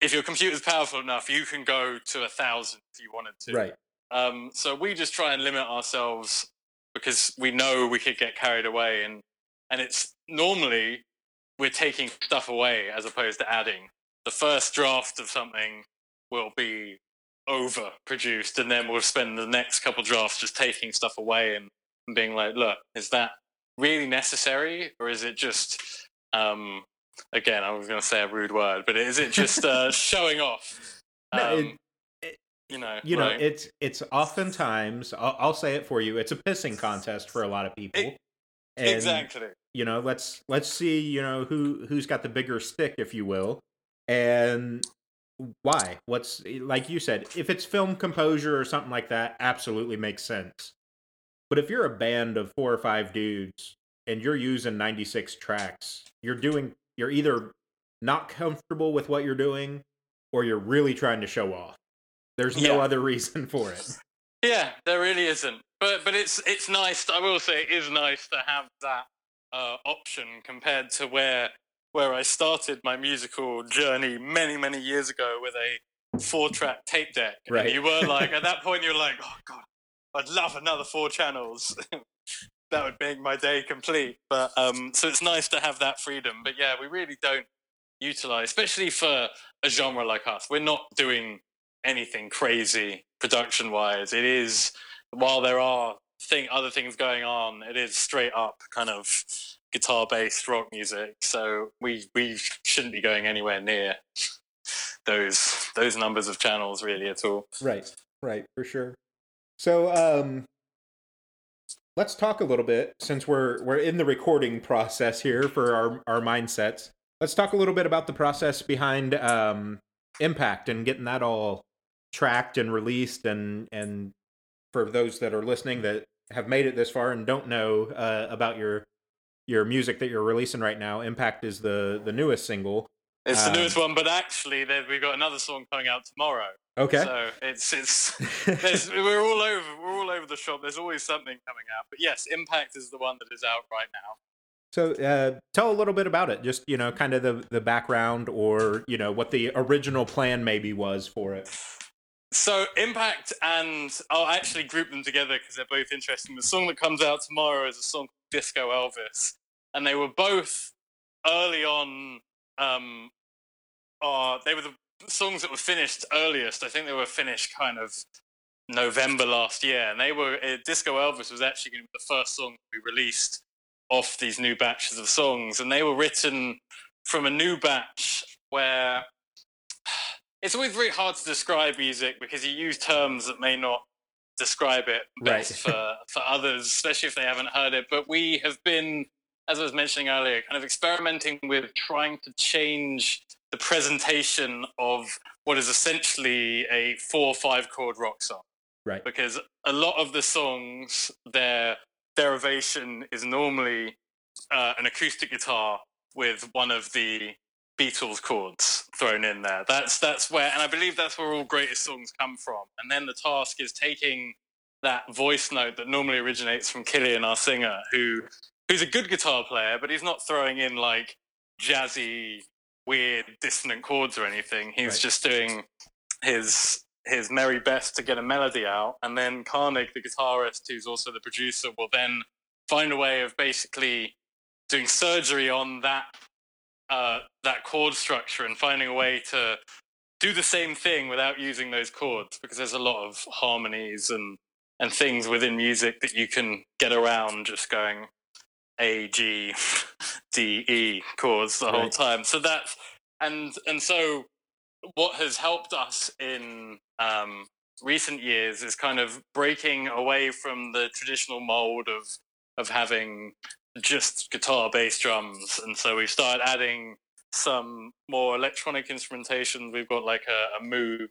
if your computer's powerful enough, you can go to a thousand if you wanted to. Right. Um, so we just try and limit ourselves because we know we could get carried away and and it's normally we're taking stuff away as opposed to adding. The first draft of something will be over produced, and then we'll spend the next couple drafts just taking stuff away and, and being like, look, is that really necessary, or is it just um, again, I was going to say a rude word, but is it just uh, showing off? Um, no, it, it, you know, you know, it's it's oftentimes I'll, I'll, say it for you. It's a pissing contest for a lot of people. It, and, exactly you know let's let's see you know who who's got the bigger stick if you will and why what's like you said if it's film composure or something like that absolutely makes sense but if you're a band of four or five dudes and you're using 96 tracks you're doing you're either not comfortable with what you're doing or you're really trying to show off there's no yeah. other reason for it yeah there really isn't but but it's it's nice i will say it is nice to have that uh, option compared to where where I started my musical journey many many years ago with a four track tape deck. Right. And you were like at that point you're like, oh god, I'd love another four channels. that would make my day complete. But um, so it's nice to have that freedom. But yeah, we really don't utilize, especially for a genre like us. We're not doing anything crazy production wise. It is while there are thing other things going on. It is straight up kind of guitar based rock music. So we we shouldn't be going anywhere near those those numbers of channels really at all. Right, right, for sure. So, um, let's talk a little bit since we're we're in the recording process here for our our mindsets. Let's talk a little bit about the process behind um, Impact and getting that all tracked and released and and for those that are listening that have made it this far and don't know uh, about your your music that you're releasing right now, Impact is the the newest single. It's the Um, newest one, but actually, we've got another song coming out tomorrow. Okay. So it's it's we're all over we're all over the shop. There's always something coming out. But yes, Impact is the one that is out right now. So uh, tell a little bit about it. Just you know, kind of the the background, or you know, what the original plan maybe was for it. So Impact and I'll actually group them together because they're both interesting. The song that comes out tomorrow is a song called Disco Elvis, and they were both early on. Um, uh, they were the songs that were finished earliest. I think they were finished kind of November last year, and they were uh, Disco Elvis was actually going to be the first song we released off these new batches of songs, and they were written from a new batch where it's always very hard to describe music because you use terms that may not describe it best Right. for, for others, especially if they haven't heard it. But we have been, as I was mentioning earlier, kind of experimenting with trying to change the presentation of what is essentially a four or five chord rock song. Right. Because a lot of the songs, their derivation is normally uh, an acoustic guitar with one of the Beatles chords thrown in there. That's that's where, and I believe that's where all greatest songs come from. And then the task is taking that voice note that normally originates from Killian, our singer, who who's a good guitar player, but he's not throwing in like jazzy, weird, dissonant chords or anything. He's Right. just doing his his merry best to get a melody out, and then Karnig, the guitarist, who's also the producer, will then find a way of basically doing surgery on that uh, that chord structure and finding a way to do the same thing without using those chords because there's a lot of harmonies and and things within music that you can get around just going A G D E chords the whole time. So that's and and so what has helped us in um, recent years is kind of breaking away from the traditional mold of of having just guitar bass drums. And so we've started adding some more electronic instrumentation. We've got like a, a moog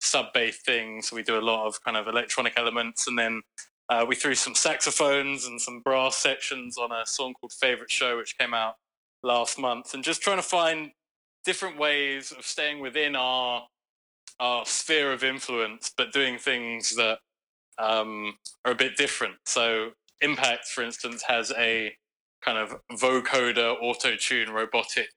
sub bass thing. So we do a lot of kind of electronic elements. And then uh, we threw some saxophones and some brass sections on a song called favorite show which came out last month and just trying to find different ways of staying within our our sphere of influence but doing things that um, are a bit different. So impact for instance has a kind of vocoder auto tune robotic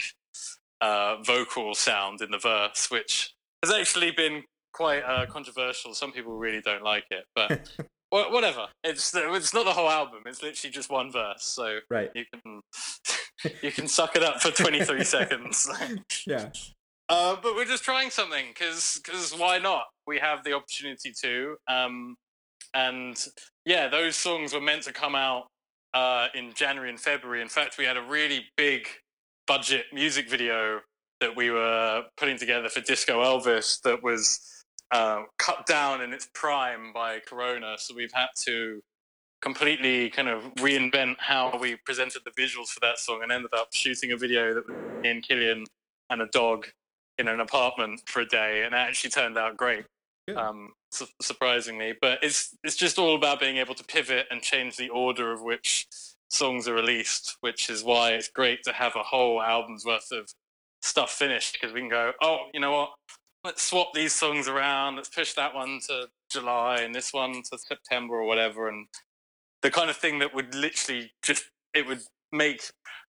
uh, vocal sound in the verse which has actually been quite uh, controversial. Some people really don't like it but wha- whatever it's it's not the whole album it's literally just one verse so Right. you can you can suck it up for 23 seconds Yeah. uh, but we're just trying something because why not? We have the opportunity to. Um, and yeah, those songs were meant to come out uh, in January and February. In fact, we had a really big budget music video that we were putting together for Disco Elvis that was uh, cut down in its prime by Corona. So we've had to completely kind of reinvent how we presented the visuals for that song and ended up shooting a video that was me and Killian and a dog in an apartment for a day, and it actually turned out great. Um, su- surprisingly, but it's it's just all about being able to pivot and change the order of which songs are released, which is why it's great to have a whole album's worth of stuff finished because we can go, oh, you know what? Let's swap these songs around. Let's push that one to July and this one to September or whatever, and the kind of thing that would literally just it would make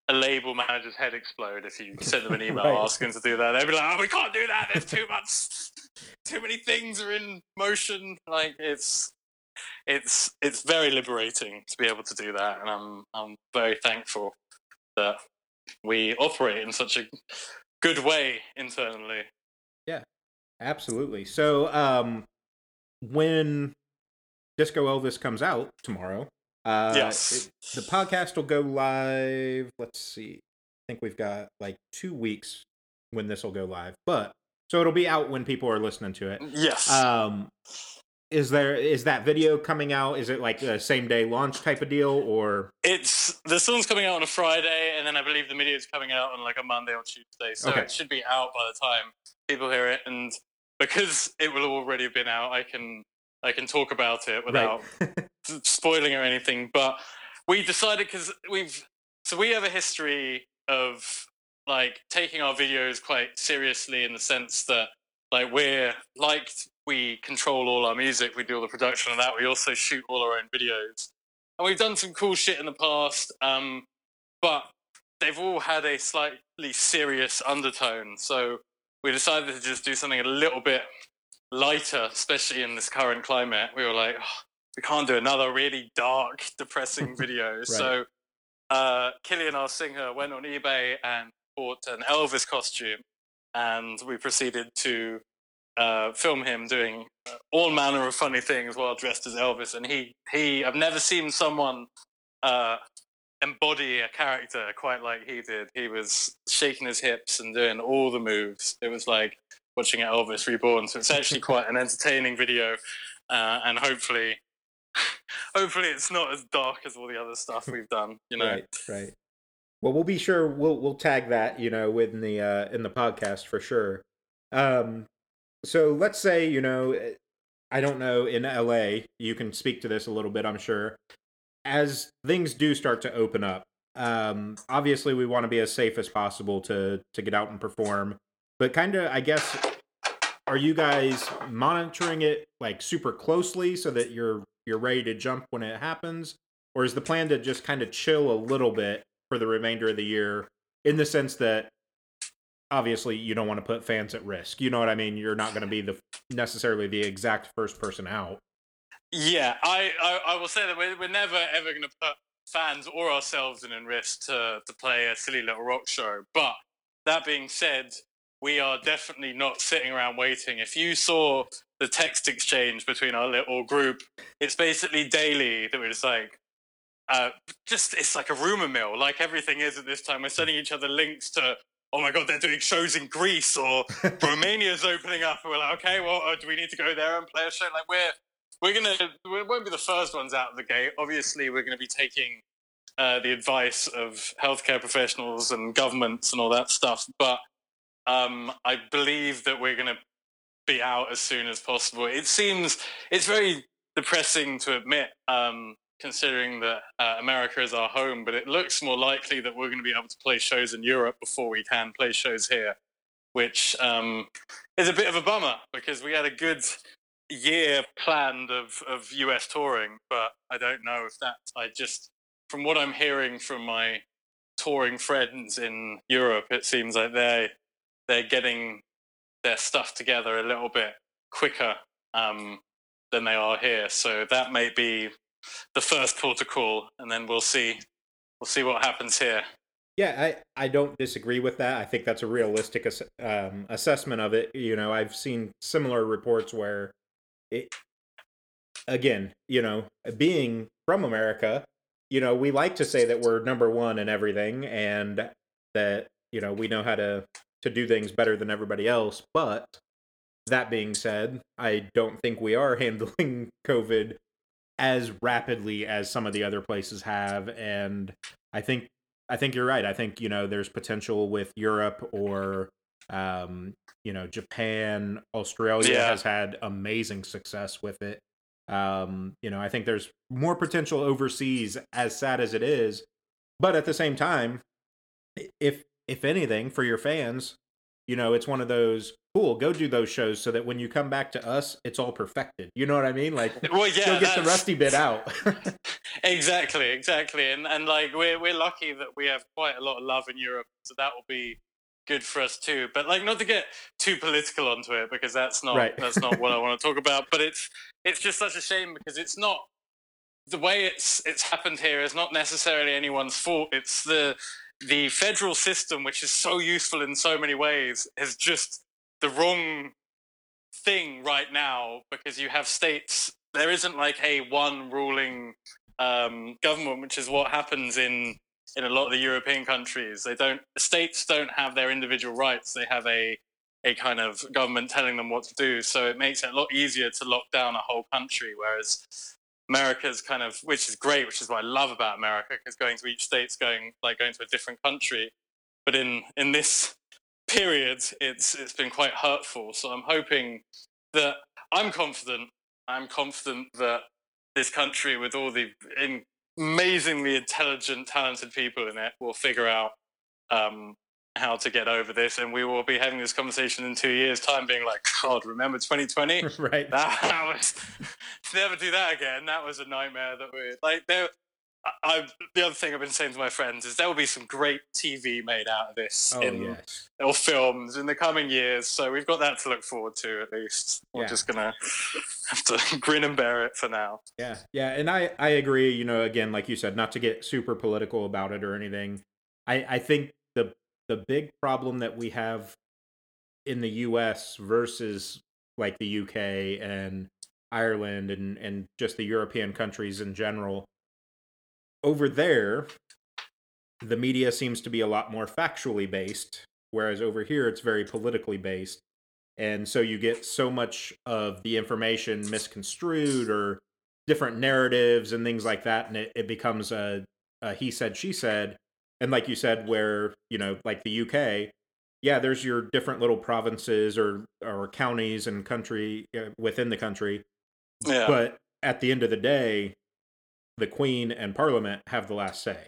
a label manager's head explode if you sent them an email Right. asking to do that. They'd be like, "Oh, we can't do that. There's too much, too many things are in motion." Like it's, it's, it's very liberating to be able to do that, and I'm, I'm very thankful that we operate in such a good way internally. Absolutely. So, um, when Disco Elvis comes out tomorrow, uh, Yes. it- the podcast will go live. Let's see. I think we've got like two weeks when this will go live. But So it'll be out when people are listening to it. Yes. Um, is there is that video coming out? Is it like a same day launch type of deal, or it's the song's coming out on a Friday, and then I believe the video is coming out on like a Monday or Tuesday. So Okay. it should be out by the time people hear it, and because it will already have been out, I can I can talk about it without s- spoiling or anything. But we decided because we've so we have a history of like taking our videos quite seriously in the sense that like we're like we control all our music, we do all the production and that. We also shoot all our own videos, and we've done some cool shit in the past. Um, but they've all had a slightly serious undertone, so we decided to just do something a little bit lighter, especially in this current climate. We were like, "Oh, we can't do another really dark, depressing video. So uh, Killian, our singer, went on eBay and bought an Elvis costume, and we proceeded to uh, film him doing uh, all manner of funny things while dressed as Elvis. And he, he, I've never seen someone uh, embody a character quite like he did. He was shaking his hips and doing all the moves. It was like watching Elvis reborn. So it's actually quite an entertaining video, uh, and hopefully, hopefully it's not as dark as all the other stuff we've done. You know, right, right. Well, we'll be sure we'll we'll tag that you know in the uh, in the podcast for sure. Um, so let's say you know, I don't know in LA, you can speak to this a little bit. I'm sure as things do start to open up. Um, obviously, we want to be as safe as possible to to get out and perform, but kind of, I guess, are you guys monitoring it like super closely so that you're you're ready to jump when it happens, or is the plan to just kind of chill a little bit for the remainder of the year, in the sense that obviously you don't want to put fans at risk. You know what I mean? You're not going to be the necessarily the exact first person out. Yeah, I, I, I will say that we're, we're never ever going to put fans or ourselves in risk to, to play a silly little rock show. But that being said, we are definitely not sitting around waiting. If you saw the text exchange between our little group, it's basically daily that we're just like, uh, just it's like a rumor mill, like everything is at this time. We're sending each other links to, oh my god, they're doing shows in Greece or Romania's opening up, and we're like, okay, well, uh, do we need to go there and play a show? Like we're we're gonna we won't be the first ones out of the gate. Obviously, we're gonna be taking uh, the advice of healthcare professionals and governments and all that stuff. But um, I believe that we're gonna be out as soon as possible. It seems it's very depressing to admit, um, considering that uh, America is our home. But it looks more likely that we're going to be able to play shows in Europe before we can play shows here, which um, is a bit of a bummer because we had a good year planned of, of US touring, but I don't know if that I just from what I'm hearing from my touring friends in Europe, it seems like they they're getting their stuff together a little bit quicker um, than they are here. So that may be the first protocol, and then we'll see we'll see what happens here. Yeah, I, I don't disagree with that. I think that's a realistic um, assessment of it. You know, I've seen similar reports where it, again, you know, being from America, you know, we like to say that we're number one in everything and that, you know, we know how to, to do things better than everybody else. But that being said, I don't think we are handling COVID as rapidly as some of the other places have. And I think I think you're right. I think you know there's potential with Europe or um, you know Japan, Australia Yeah. has had amazing success with it. Um, you know, I think there's more potential overseas, as sad as it is, but at the same time, if if anything, for your fans, you know, it's one of those cool. Go do those shows so that when you come back to us, it's all perfected. You know what I mean? Like, Well, yeah, go get the rusty bit out. Exactly, exactly, and and like we're we're lucky that we have quite a lot of love in Europe, so that will be good for us too. But like, not to get too political onto it because that's not Right. that's not what I want to talk about. But it's it's just such a shame because it's not the way it's it's happened here is not necessarily anyone's fault. It's the the federal system, which is so useful in so many ways, is just the wrong thing right now because you have states. There isn't like a one ruling um, government, which is what happens in in a lot of the European countries. They don't states don't have their individual rights. They have a a kind of government telling them what to do. So it makes it a lot easier to lock down a whole country. Whereas America's kind of, which is great, which is what I love about America, because going to each state's going like going to a different country. But in in this period, it's it's been quite hurtful. So I'm hoping that I'm confident. I'm confident that this country, with all the amazingly intelligent, talented people in it, will figure out um, how to get over this, and we will be having this conversation in two years' time, being like, "God, remember 2020? right? That, that was never do that again. That was a nightmare. That we like there." I, I, the other thing I've been saying to my friends is there will be some great TV made out of this Oh in, yes. or films in the coming years. So we've got that to look forward to at least. We're Yeah. just gonna have to grin and bear it for now. Yeah, yeah, and I I agree. You know, again, like you said, not to get super political about it or anything. I I think the the big problem that we have in the U.S. versus like the U.K. and Ireland and and just the European countries in general, over there, the media seems to be a lot more factually based, whereas over here it's very politically based. And so you get so much of the information misconstrued or different narratives and things like that. And it, it becomes a, a he said, she said. And like you said, where, you know, like the UK, yeah, there's your different little provinces or, or counties and country uh, within the country. Yeah. But at the end of the day, the Queen and Parliament have the last say.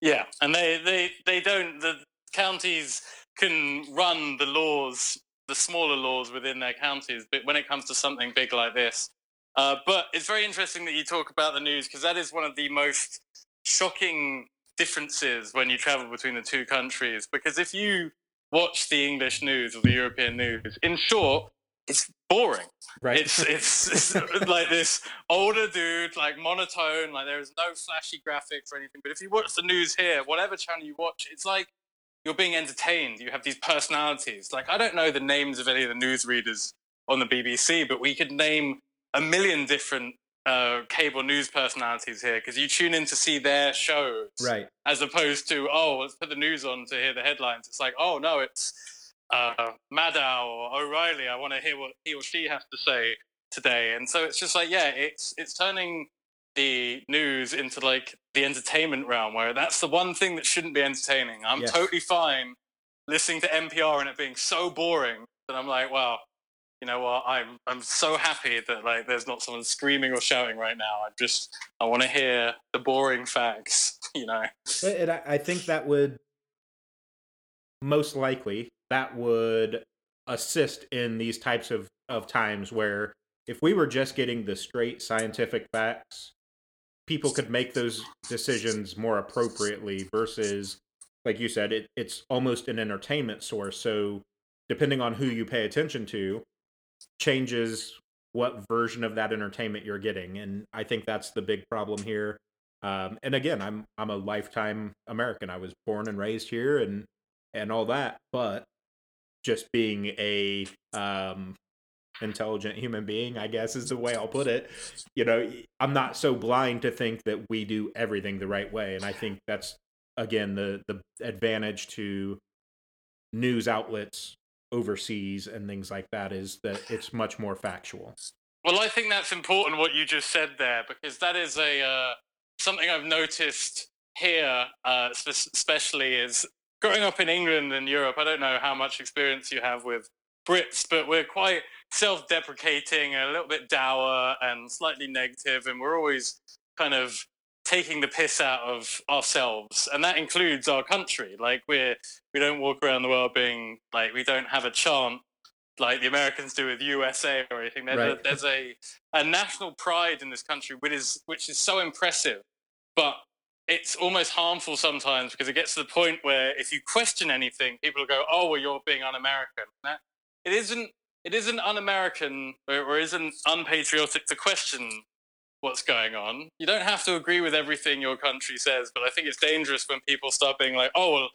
Yeah, and they, they, they don't. The counties can run the laws, the smaller laws within their counties, but when it comes to something big like this, uh, but it's very interesting that you talk about the news because that is one of the most shocking differences when you travel between the two countries. Because if you watch the English news or the European news, in short, it's boring. Right. It's, it's it's like this older dude, like monotone. Like there is no flashy graphics or anything. But if you watch the news here, whatever channel you watch, it's like you're being entertained. You have these personalities. Like I don't know the names of any of the newsreaders on the BBC, but we could name a million different uh, cable news personalities here because you tune in to see their shows, right. as opposed to oh, let's put the news on to hear the headlines. It's like oh no, it's uh, Maddow or O'Reilly. I want to hear what he or she has to say today. And so it's just like, yeah, it's it's turning the news into like the entertainment realm, where that's the one thing that shouldn't be entertaining. I'm Yes. totally fine listening to NPR and it being so boring that I'm like, wow. You know what? I'm I'm so happy that like there's not someone screaming or shouting right now. I just I want to hear the boring facts. You know. And I, I think that would most likely that would assist in these types of, of times where if we were just getting the straight scientific facts, people could make those decisions more appropriately versus like you said, it, it's almost an entertainment source. So depending on who you pay attention to, changes what version of that entertainment you're getting. And I think that's the big problem here. Um, and again, I'm I'm a lifetime American. I was born and raised here, and and all that. But just being a um, intelligent human being, I guess is the way I'll put it. You know, I'm not so blind to think that we do everything the right way, and I think that's again the the advantage to news outlets overseas and things like that is that it's much more factual. Well, I think that's important what you just said there because that is a uh, something I've noticed here, uh, especially is growing up in England and Europe. I don't know how much experience you have with Brits, but we're quite self-deprecating, a little bit dour, and slightly negative, and we're always kind of taking the piss out of ourselves, and that includes our country. Like we're we don't walk around the world being like we don't have a chant like the Americans do with USA or anything. There's, a, there's a, a national pride in this country, which is which is so impressive, but it's almost harmful sometimes because it gets to the point where if you question anything, people go, "Oh, well, you're being un-American." That, it isn't. It isn't un-American or, or isn't unpatriotic to question what's going on. You don't have to agree with everything your country says, but I think it's dangerous when people start being like, "Oh, well,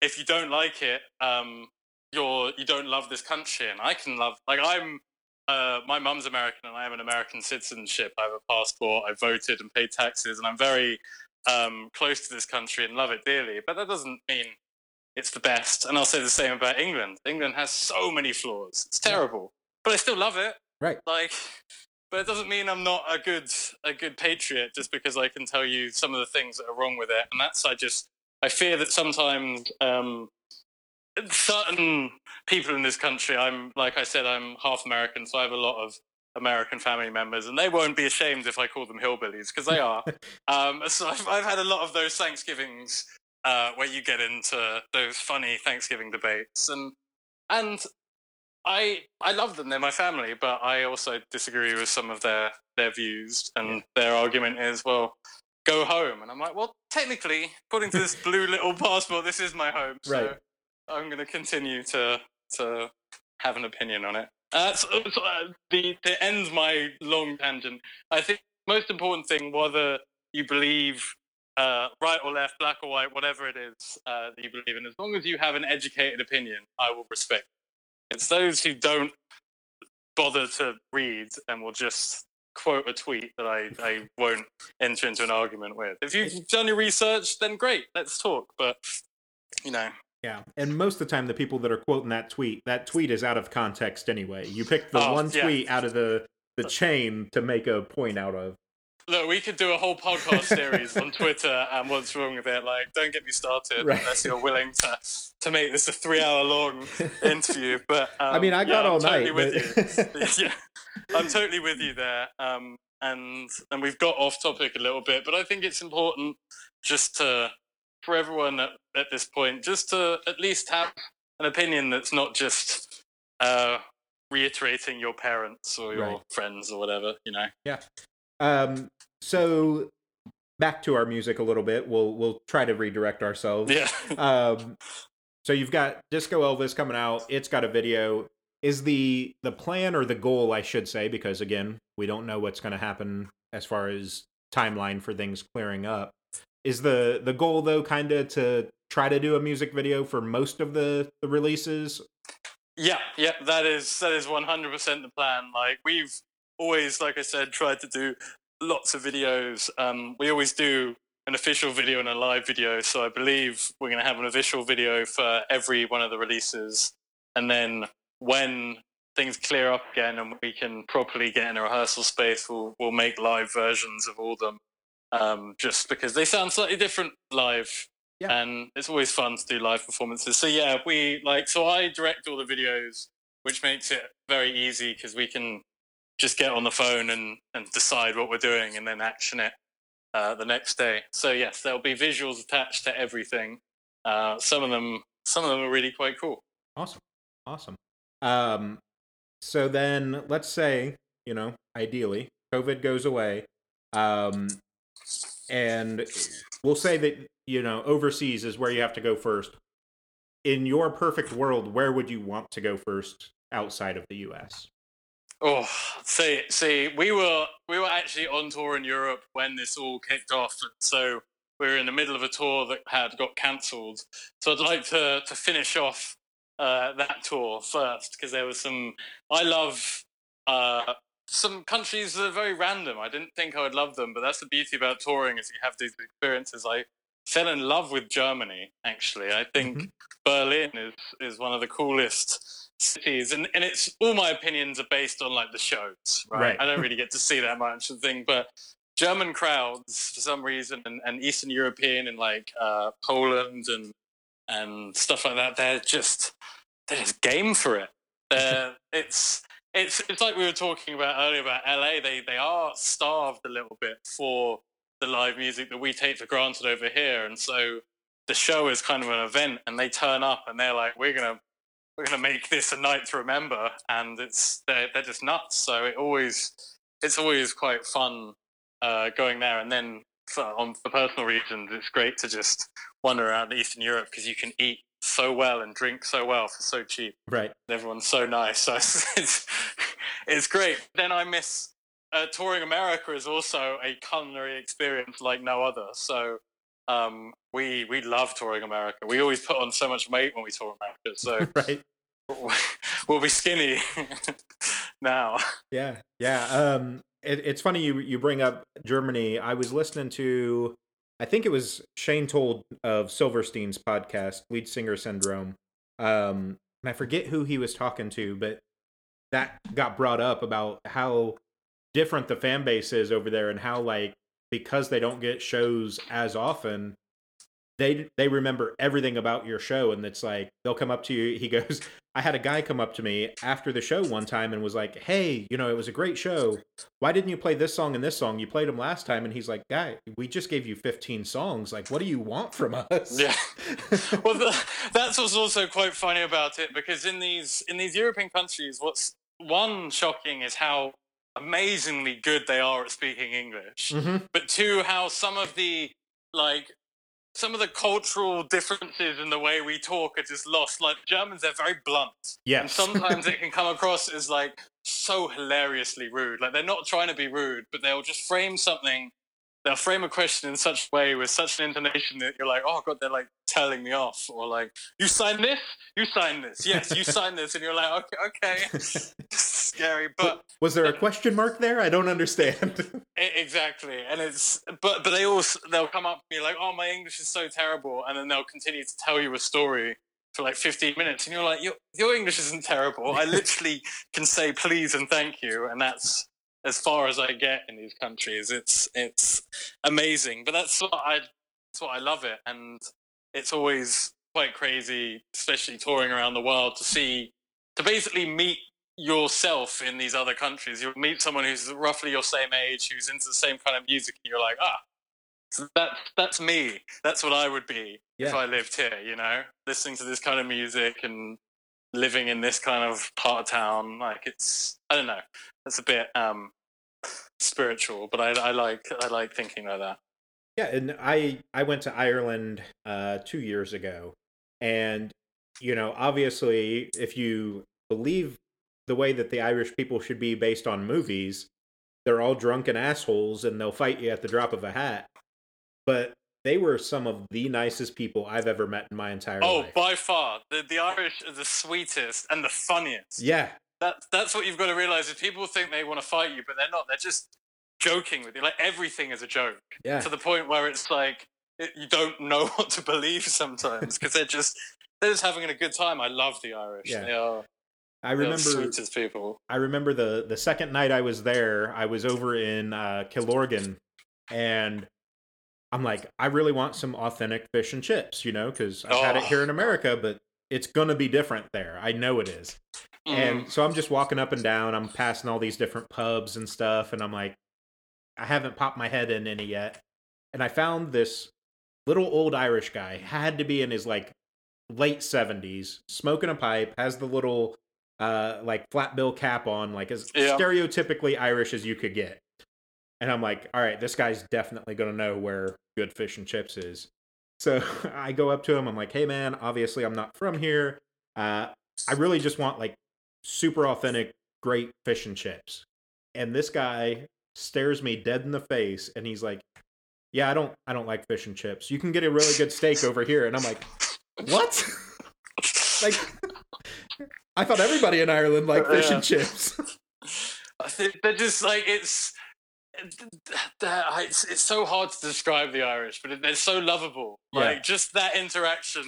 if you don't like it, um, you're you don't love this country." And I can love, like, I'm. Uh, my mum's American, and I have an American citizenship. I have a passport. I voted and paid taxes, and I'm very um, close to this country and love it dearly. But that doesn't mean it's the best. And I'll say the same about England. England has so many flaws. It's terrible, but I still love it. Right. Like, but it doesn't mean I'm not a good a good patriot just because I can tell you some of the things that are wrong with it. And that's I just I fear that sometimes um, certain people in this country. I'm like I said, I'm half American, so I have a lot of American family members, and they won't be ashamed if I call them hillbillies because they are. um, so I've, I've had a lot of those Thanksgivings uh, where you get into those funny Thanksgiving debates, and and I I love them. They're my family, but I also disagree with some of their their views, and their argument is well. Go home, and I'm like, well, technically, according to this blue little passport, this is my home. So right. I'm going to continue to to have an opinion on it. Uh, so, so, uh, the to end my long tangent, I think most important thing, whether you believe uh, right or left, black or white, whatever it is uh, that you believe in, as long as you have an educated opinion, I will respect. It's those who don't bother to read and will just quote a tweet that I, I won't enter into an argument with. If you've done your research, then great, let's talk. But you know, yeah, and most of the time, the people that are quoting that tweet, that tweet is out of context anyway. You pick the oh, one yeah. tweet out of the the chain to make a point out of. Look, we could do a whole podcast series on Twitter and what's wrong with it. Like, don't get me started right. unless you're willing to to make this a three hour long interview. But um, I mean, I got yeah, all I'm totally night. With you. yeah, I'm totally with you there. Um, and and we've got off topic a little bit, but I think it's important just to for everyone at, at this point, just to at least have an opinion that's not just uh, reiterating your parents or your right. friends or whatever, you know. Yeah. Um, so back to our music a little bit. We'll we'll try to redirect ourselves. Yeah. um, so you've got Disco Elvis coming out. It's got a video. Is the the plan or the goal, I should say, because again, we don't know what's going to happen as far as timeline for things clearing up. Is the the goal though kind of to try to do a music video for most of the the releases? Yeah, yeah, that is that is 100% the plan. Like we've always like I said tried to do lots of videos. Um we always do an official video and a live video, so I believe we're going to have an official video for every one of the releases and then when things clear up again and we can properly get in a rehearsal space, we'll we'll make live versions of all them um, just because they sound slightly different live. Yeah. And it's always fun to do live performances. So yeah, we like so I direct all the videos, which makes it very easy because we can just get on the phone and, and decide what we're doing and then action it uh, the next day. So yes, there'll be visuals attached to everything. Uh, some of them, some of them are really quite cool. Awesome, awesome. Um, so then let's say you know, ideally, COVID goes away. Um, and we'll say that you know overseas is where you have to go first. In your perfect world where would you want to go first outside of the us oh see see we were we were actually on tour in europe when this all kicked off so we were in the middle of a tour that had got cancelled. So i'd like to to finish off uh, that tour first because there was some i love uh, some countries that are very random. I didn't think I would love them, but that's the beauty about touring is you have these experiences. I fell in love with Germany. Actually, I think mm-hmm. Berlin is is one of the coolest cities, and and it's all my opinions are based on like the shows. Right, right. I don't really get to see that much of thing, but German crowds for some reason, and, and Eastern European and like uh, Poland and and stuff like that, they're just they're just game for it. it's it's it's like we were talking about earlier about LA. They they are starved a little bit for the live music that we take for granted over here, and so the show is kind of an event, and they turn up and they're like, "We're gonna we're gonna make this a night to remember," and it's they're they're just nuts. So it always it's always quite fun uh, going there, and then for, on for personal reasons, it's great to just wander around Eastern Europe because you can eat so well and drink so well for so cheap. Right. Everyone's so nice. So it's, it's, great. Then I miss uh, touring America is also a culinary experience like no other. So um, we we love touring America. We always put on so much weight when we tour America. So right. we'll be skinny now. Yeah, yeah. Um, it, it's funny you you bring up Germany. I was listening to I think it was Shane Told of Silverstein's podcast, Lead Singer Syndrome. Um, and I forget who he was talking to, but that got brought up about how different the fan base is over there and how like because they don't get shows as often they they remember everything about your show and it's like they'll come up to you he goes i had a guy come up to me after the show one time and was like hey you know it was a great show. Why didn't you play this song and this song? You played them last time and he's like guy we just gave you 15 songs. Like what do you want from us? Yeah. Well the, that's what's also quite funny about it because in these in these european countries what's one shocking is how amazingly good they are at speaking english mm-hmm. but two how some of the like some of the cultural differences in the way we talk are just lost. Like Germans, they're very blunt. Yes. And sometimes it can come across as like so hilariously rude. Like they're not trying to be rude, but they'll just frame something. They'll frame a question in such a way with such an intonation that you're like, oh god, they're like telling me off, or like, you sign this, you sign this, yes, you sign this, and you're like, okay, okay, scary. But was there a question mark there? I don't understand. exactly, and it's but but they also they'll come up to me like, oh, my English is so terrible, and then they'll continue to tell you a story for like 15 minutes, and you're like, your your English isn't terrible. I literally can say please and thank you, and that's as far as I get in these countries. It's it's amazing, but that's what I that's what I love it, and it's always quite crazy, especially touring around the world to see to basically meet yourself in these other countries. You'll meet someone who's roughly your same age, who's into the same kind of music, and you're like, ah, that's that's me. That's what I would be yeah. if I lived here. You know, listening to this kind of music and living in this kind of part of town. Like it's, I don't know, it's a bit um, spiritual, but I, I like I like thinking like that. Yeah, and I I went to Ireland uh, two years ago, and you know, obviously, if you believe the way that the Irish people should be based on movies, they're all drunken assholes and they'll fight you at the drop of a hat. But they were some of the nicest people I've ever met in my entire oh, life. Oh, by far, the the Irish are the sweetest and the funniest. Yeah, that's that's what you've got to realize. Is people think they want to fight you, but they're not. They're just joking with you. Like everything is a joke. Yeah. To the point where it's like it, you don't know what to believe sometimes because they're just they're just having a good time. I love the Irish. Yeah. They are. I remember people. I remember the the second night I was there. I was over in uh, Killorglin, and I'm like, I really want some authentic fish and chips, you know, because I've oh. had it here in oh. America, but it's gonna be different there. I know it is. Mm. And so I'm just walking up and down. I'm passing all these different pubs and stuff, and I'm like, I haven't popped my head in any yet. And I found this little old Irish guy, had to be in his like late 70s, smoking a pipe, has the little uh like flat bill cap on, like as yeah. stereotypically Irish as you could get. And I'm like, all right, this guy's definitely gonna know where good fish and chips is. So I go up to him, I'm like, hey man, obviously I'm not from here. Uh I really just want like super authentic, great fish and chips. And this guy stares me dead in the face and he's like, "Yeah, I don't I don't like fish and chips. You can get a really good steak over here." And I'm like, "What?" like I thought everybody in Ireland liked fish yeah. and chips. I they're just like it's it's, it's so hard to describe the Irish, but they're so lovable. Like yeah. just that interaction,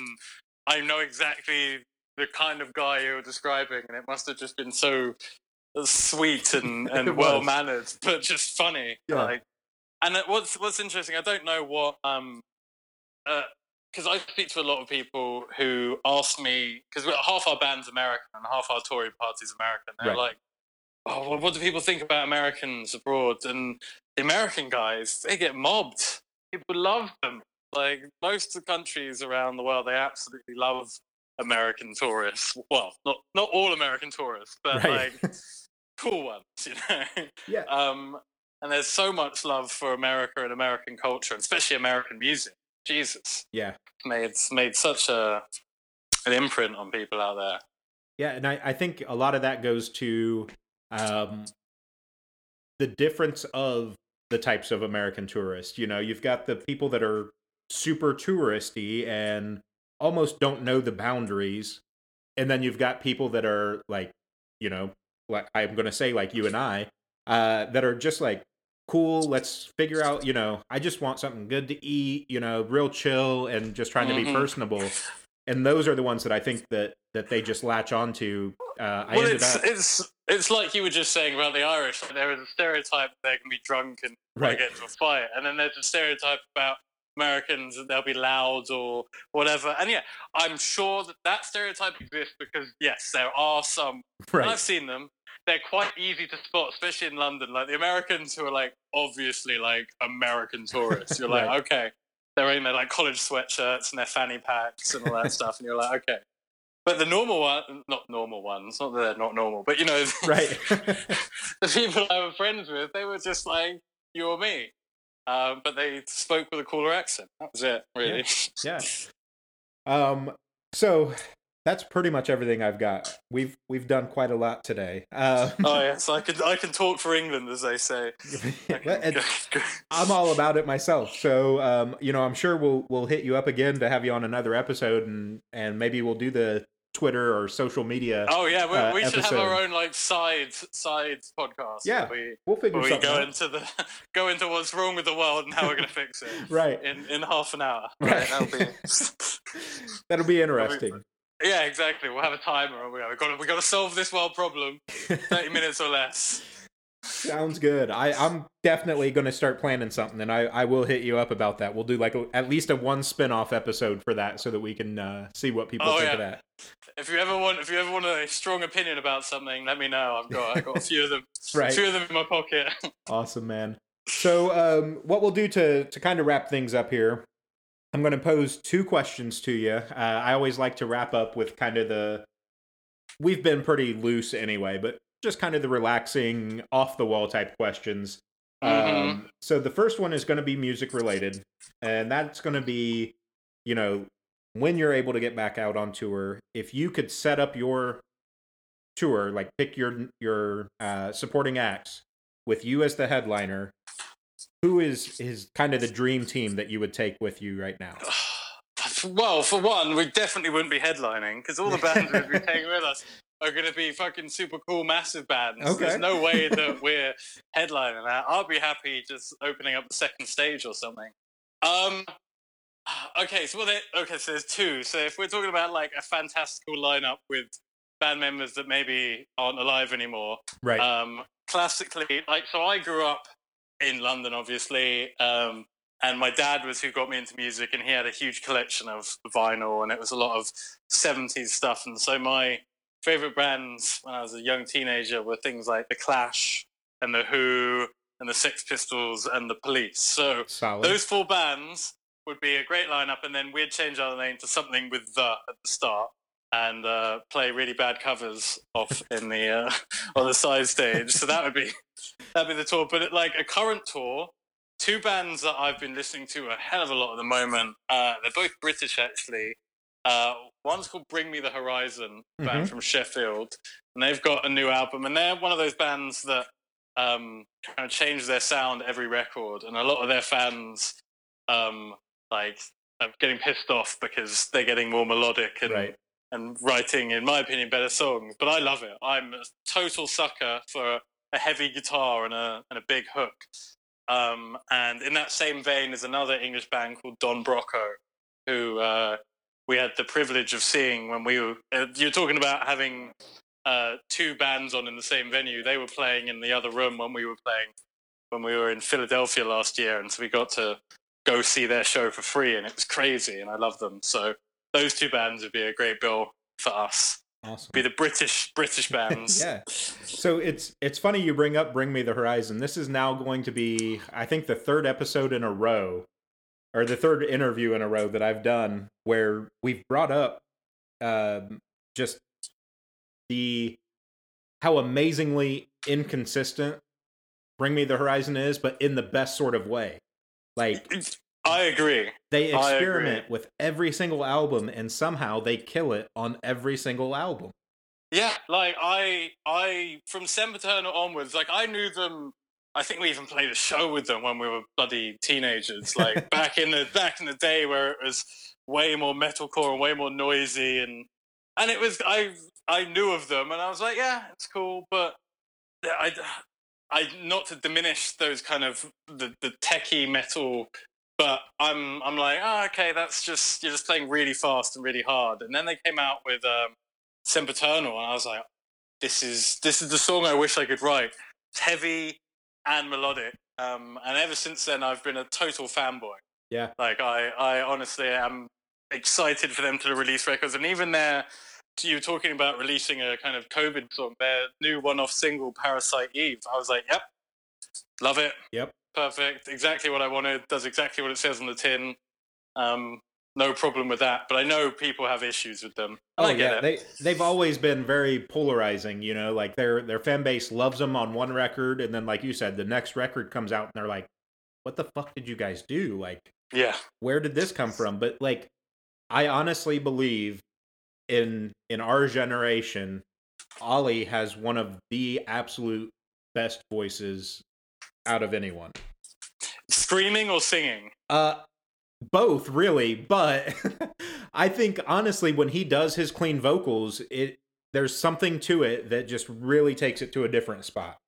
I know exactly the kind of guy you're describing, and it must have just been so sweet and, and well mannered, but just funny. Yeah. Like, and what's what's interesting, I don't know what um, because I speak to a lot of people who ask me because half our band's American and half our touring party's American. They're right. like, "Oh, well, what do people think about Americans abroad?" And the American guys, they get mobbed. People love them. Like most of the countries around the world, they absolutely love American tourists. Well, not not all American tourists, but right. like cool ones, you know. Yeah. Um, and there's so much love for America and American culture, and especially American music. Jesus. Yeah. Made made such a an imprint on people out there. Yeah, and I, I think a lot of that goes to um, the difference of the types of American tourists. You know, you've got the people that are super touristy and almost don't know the boundaries, and then you've got people that are like, you know, like I'm going to say like you and I, uh, that are just like cool. Let's figure out. You know, I just want something good to eat. You know, real chill and just trying to be Mhm. personable. And those are the ones that I think that that they just latch onto. Uh, I well, ended it's up it's it's like you were just saying about the Irish. Like, there is a stereotype that they can be drunk and right. get into a fight, and then there's a stereotype about Americans that they'll be loud or whatever. And yeah, I'm sure that that stereotype exists because yes, there are some. and I've seen them. They're quite easy to spot, especially in London. Like the Americans who are like obviously like American tourists. You're like, Right. okay, they're in their like college sweatshirts and their fanny packs and all that stuff, and you're like, okay. But the normal one, not normal ones, not that they're not normal, but you know, Right. the people I were friends with, they were just like you or me. Um, but they spoke with a cooler accent. That was it, really. yeah. Um. So that's pretty much everything I've got. We've we've done quite a lot today. Uh, oh yes, I can I can talk for England, as they say. I can and go- go- I'm all about it myself. So um, you know, I'm sure we'll we'll hit you up again to have you on another episode, and and maybe we'll do the Twitter or social media. Oh yeah, we, uh, we should have our own like side side podcast. Yeah, we, We'll figure we something go out. into the go into what's wrong with the world and how we're gonna fix it Right. in in half an hour. Right. That'll be. That'll be interesting. Yeah, exactly. We'll have a timer. We we got to we got to solve this world problem. Thirty minutes or less. Sounds good. I, I'm definitely going to start planning something, and I, I will hit you up about that. We'll do like a, at least a one spin off episode for that, so that we can uh, see what people Oh, think of that. If you ever want, if you ever want a strong opinion about something, let me know. I've got I've got a few of them, Right. a few of them in my pocket. Awesome, man. So, um, what we'll do to to kind of wrap things up here, I'm going to pose two questions to you. Uh, I always like to wrap up with kind of the. We've been pretty loose anyway, but just kind of the relaxing, off the wall type questions. Mhm. Um, so the first one is going to be music related, and that's going to be, you know, when you're able to get back out on tour. If you could set up your tour, like pick your your uh, supporting acts with you as the headliner, who is is kind of the dream team that you would take with you right now? Well, for one, we definitely wouldn't be headlining because all the bands we'd be taking with us are going to be fucking super cool, massive bands. Okay. There's no way that we're headlining that. I'll be happy just opening up the second stage or something. Um. Okay, so well, there, okay, so there's two. So if we're talking about like a fantastical lineup with band members that maybe aren't alive anymore, Right. um, classically, like, so I grew up in London, obviously, um, and my dad was who got me into music, and he had a huge collection of vinyl, and it was a lot of 70s stuff. And so my favorite bands when I was a young teenager were things like The Clash and The Who and The Sex Pistols and The Police. So Solid. those four bands would be a great lineup, and then we'd change our name to something with the at the start and uh, play really bad covers off in the uh, on the side stage. So that would be that'd be the tour. But like a current tour, two bands that I've been listening to a hell of a lot at the moment. Uh, they're both British actually. Uh, one's called Bring Me the Horizon, band Mhm. from Sheffield, and they've got a new album, and they're one of those bands that um, kind of change their sound every record, and a lot of their fans um, like are getting pissed off because they're getting more melodic and right. And writing, in my opinion, better songs. But I love it. I'm a total sucker for a heavy guitar and a and a big hook. Um, and in that same vein is another English band called Don Broco, who uh, we had the privilege of seeing when we were. Uh, you're talking about having uh, two bands on in the same venue. They were playing in the other room when we were playing when we were in Philadelphia last year, and so we got to go see their show for free, and it was crazy, and I love them. So those two bands would be a great bill for us. Awesome. Be the British British bands. yeah. So it's it's funny you bring up Bring Me the Horizon. This is now going to be I think the third episode in a row or the third interview in a row that I've done where we've brought up um just the how amazingly inconsistent Bring Me the Horizon is, but in the best sort of way. Like I agree. they I agree. experiment with every single album and somehow they kill it on every single album. Yeah, like I, I from Sempiternal onwards, like I knew them. I think we even played a show with them when we were bloody teenagers, like back in the back in the day where it was way more metalcore and way more noisy, and and it was I I knew of them, and I was like, yeah, it's cool, but I I not to diminish those kind of the the techie metal, but I'm I'm like, oh, okay, that's just you're just playing really fast and really hard. And then they came out with um, Sempiternal, and I was like, this is this is the song I wish I could write. It's heavy and melodic, um, and ever since then, I've been a total fanboy. Yeah. Like I, I honestly am excited for them to release records, and even their you were talking about releasing a kind of COVID song, their new one-off single, "Parasite Eve." I was like, "Yep, love it. Yep, perfect. Exactly what I wanted. Does exactly what it says on the tin. Um, no problem with that. But I know people have issues with them. Oh I get yeah, it. they they've always been very polarizing. You know, like their their fan base loves them on one record, and then like you said, the next record comes out, and they're like, "What the fuck did you guys do? Like, yeah, where did this come from?" But like, I honestly believe in in our generation, Oli has one of the absolute best voices out of anyone. screaming or singing. Uh both really, but I think honestly when he does his clean vocals, it there's something to it that just really takes it to a different spot.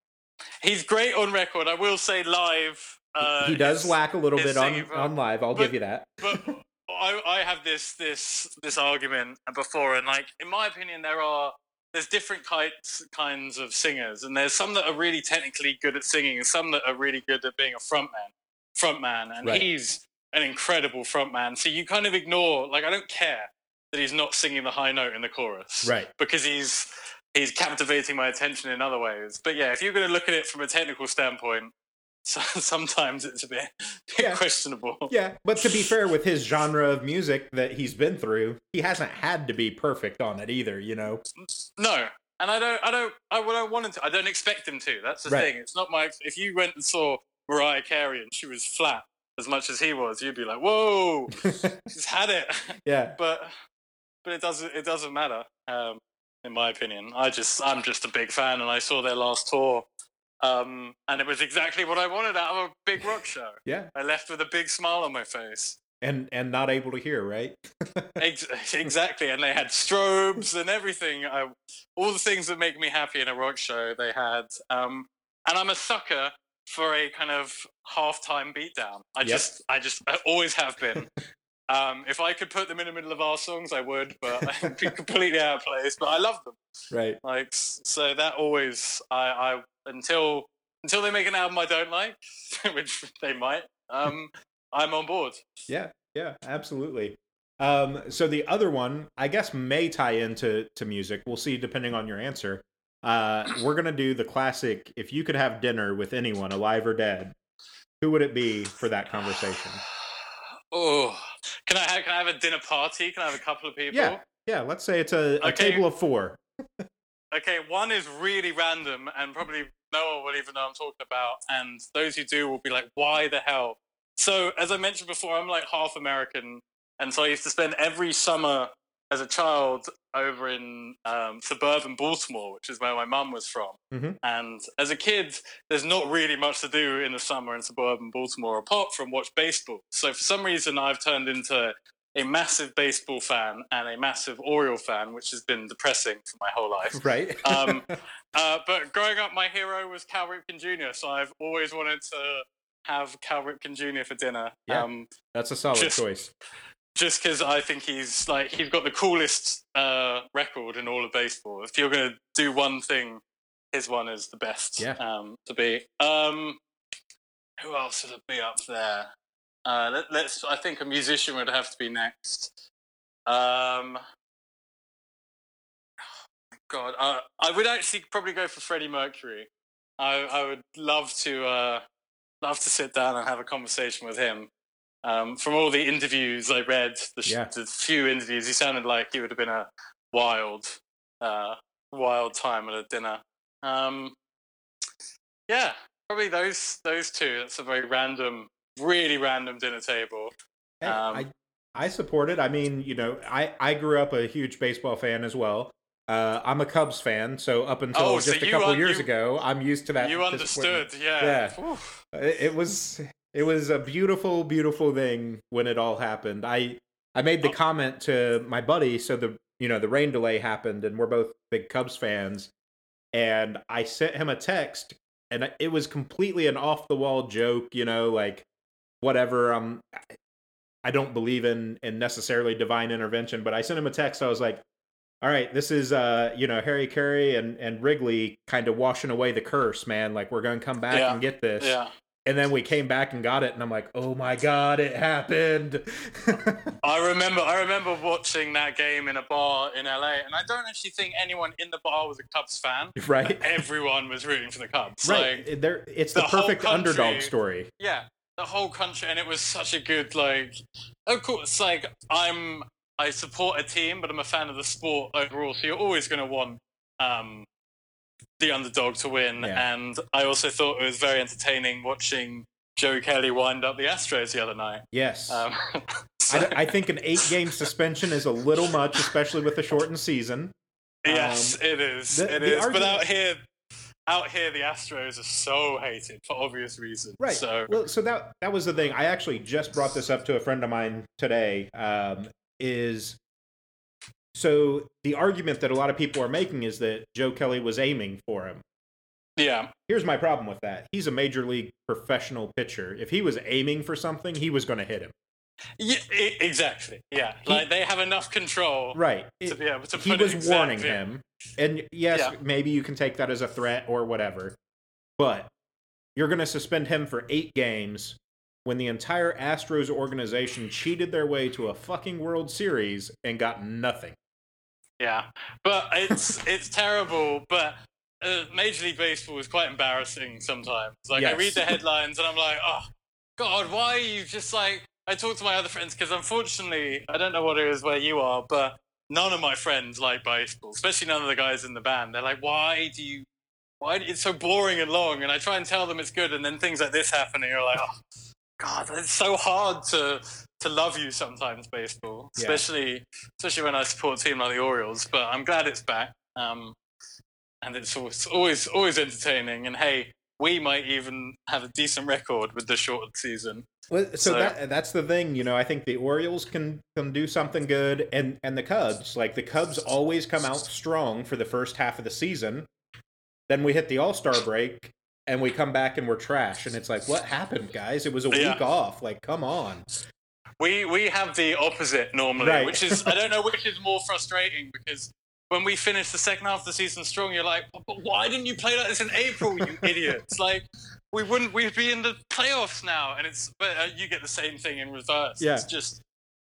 He's great on record. I will say live. Uh, he does his- lack a little bit on, singing on live, I'll but- give you that. but I, I have this this this argument before, and like in my opinion, there are there's different kinds kinds of singers, and there's some that are really technically good at singing, and some that are really good at being a frontman. Frontman, and Right. he's an incredible frontman. So you kind of ignore, like, I don't care that he's not singing the high note in the chorus, Right. Because he's he's captivating my attention in other ways. But yeah, if you're going to look at it from a technical standpoint, so, sometimes it's a bit, bit Yeah. questionable. Yeah, but to be fair with his genre of music that he's been through, he hasn't had to be perfect on it either, you know. No, and I don't, I don't, I don't want him to. I don't expect him to. That's the Right. thing. It's not my. If you went and saw Mariah Carey and she was flat as much as he was, you'd be like, "Whoa, she's had it." yeah. but, but it doesn't. It doesn't matter. Um, in my opinion, I just, I'm just a big fan, and I saw their last tour, um, and it was exactly what I wanted out of a big rock show. Yeah. I left with a big smile on my face. And and not able to hear, right? Exactly, and they had strobes and everything. I, all the things that make me happy in a rock show, they had. Um, and I'm a sucker for a kind of halftime beatdown. I Yep. just, I just, I always have been. um, if I could put them in the middle of our songs, I would, but I'd be completely out of place. But I love them. Right. Like, so that always, I, I until until they make an album I don't like, which they might. Um, I'm on board. Yeah, yeah, absolutely. Um, so the other one, I guess, may tie into to music. We'll see, depending on your answer. Uh, we're gonna do the classic. If you could have dinner with anyone, alive or dead, who would it be for that conversation? Oh, can I have, can I have a dinner party? Can I have a couple of people? Yeah, yeah. Let's say it's a, a Okay. table of four. Okay, one is really random, and probably no one will even know I'm talking about. And those who do will be like, "Why the hell?" So, as I mentioned before, I'm like half American, and so I used to spend every summer as a child over in um, suburban Baltimore, which is where my mum was from. Mhm. And as a kid, there's not really much to do in the summer in suburban Baltimore apart from watch baseball. So for some reason, I've turned into a massive baseball fan and a massive Oriole fan, which has been depressing for my whole life. Right. Um, uh, but growing up, my hero was Cal Ripken Jr., so I've always wanted to have Cal Ripken Jr. for dinner. Yeah. Um, That's a solid just- choice. just because I think he's like he's got the coolest uh, record in all of baseball. If you're going to do one thing, his one is the best. Yeah. Um, to be. Um, who else would be up there? Uh, let, let's. I think a musician would have to be next. Um, God, uh, I would actually probably go for Freddie Mercury. I, I would love to uh, love to sit down and have a conversation with him. Um, from all the interviews I read, the, sh- Yeah. the few interviews, he sounded like he would have been a wild, uh, wild time at a dinner. Um, yeah, probably those those two. That's a very random, really random dinner table. Hey, Um, I I support it. I mean, you know, I I grew up a huge baseball fan as well. Uh, I'm a Cubs fan, so up until Oh, so just a couple un- years you- ago, I'm used to that. you understood, yeah. Yeah. It, it was it was a beautiful, beautiful thing when it all happened. I I made the Oh. comment to my buddy, so the you know the rain delay happened, and we're both big Cubs fans, and I sent him a text and it was completely an off the wall joke, you know, like whatever. Um, I don't believe in in necessarily divine intervention, but I sent him a text. I was like, "All right, this is uh, you know, Harry Caray and and Wrigley kind of washing away the curse, man. Like we're gonna come back Yeah. and get this." Yeah. And then we came back and got it, and I'm like, "Oh my god, it happened!" I remember I remember watching that game in a bar in LA, and I don't actually think anyone in the bar was a Cubs fan. right, Everyone was rooting for the Cubs. right. Like, there, it's the, the perfect underdog story. yeah, the whole country, and it was such a good like. Of course, like I'm, I support a team, but I'm a fan of the sport overall. So you're always going to want um, the underdog to win, Yeah. and I also thought it was very entertaining watching Joe Kelly wind up the Astros the other night. Yes. Um, so- I, I think an eight game suspension is a little much, especially with the shortened season. Yes, Um, it is. the- it is. But out here, out here, the Astros are so hated for obvious reasons. Right. So Well, so that that was the thing. I actually just brought this up to a friend of mine today. Um, is so the argument that a lot of people are making is that Joe Kelly was aiming for him. yeah, Here's my problem with that. He's a major league professional pitcher. If he was aiming for something, he was going to hit him. yeah, exactly. Yeah, He- like they have enough control Right. to be able to. he was warning him. And yes, Yeah. maybe you can take that as a threat or whatever. But you're going to suspend him for 8 games when the entire Astros organization cheated their way to a fucking World Series and got nothing. Yeah, but it's it's terrible. But uh, Major League Baseball is quite embarrassing sometimes. Like I read the headlines and I'm like, oh God, why are you just like? I talk to my other friends because unfortunately, I don't know what it is where you are, but none of my friends like baseball, especially none of the guys in the band. They're like, why do you? Why it's so boring and long? And I try and tell them it's good, and then things like this happen, and you're like, oh God, it's so hard to to love you sometimes, baseball, Yeah. especially especially when I support a team like the Orioles. But I'm glad it's back, um, and it's always always always entertaining. And hey, we might even have a decent record with the shortened season. Well, so, So- that that's the thing, you know. I think the Orioles can can do something good, and and the Cubs, like the Cubs, always come out strong for the first half of the season. Then we hit the All Star break, and we come back and we're trash, and it's like, what happened, guys? It was a Yeah. week off. Like, come on. We we have the opposite normally, Right. which is I don't know which is more frustrating because when we finish the second half of the season strong, you're like, but why didn't you play like this in April, you idiots? Like we wouldn't we'd be in the playoffs now, and it's but uh, you get the same thing in reverse. Yeah. It's just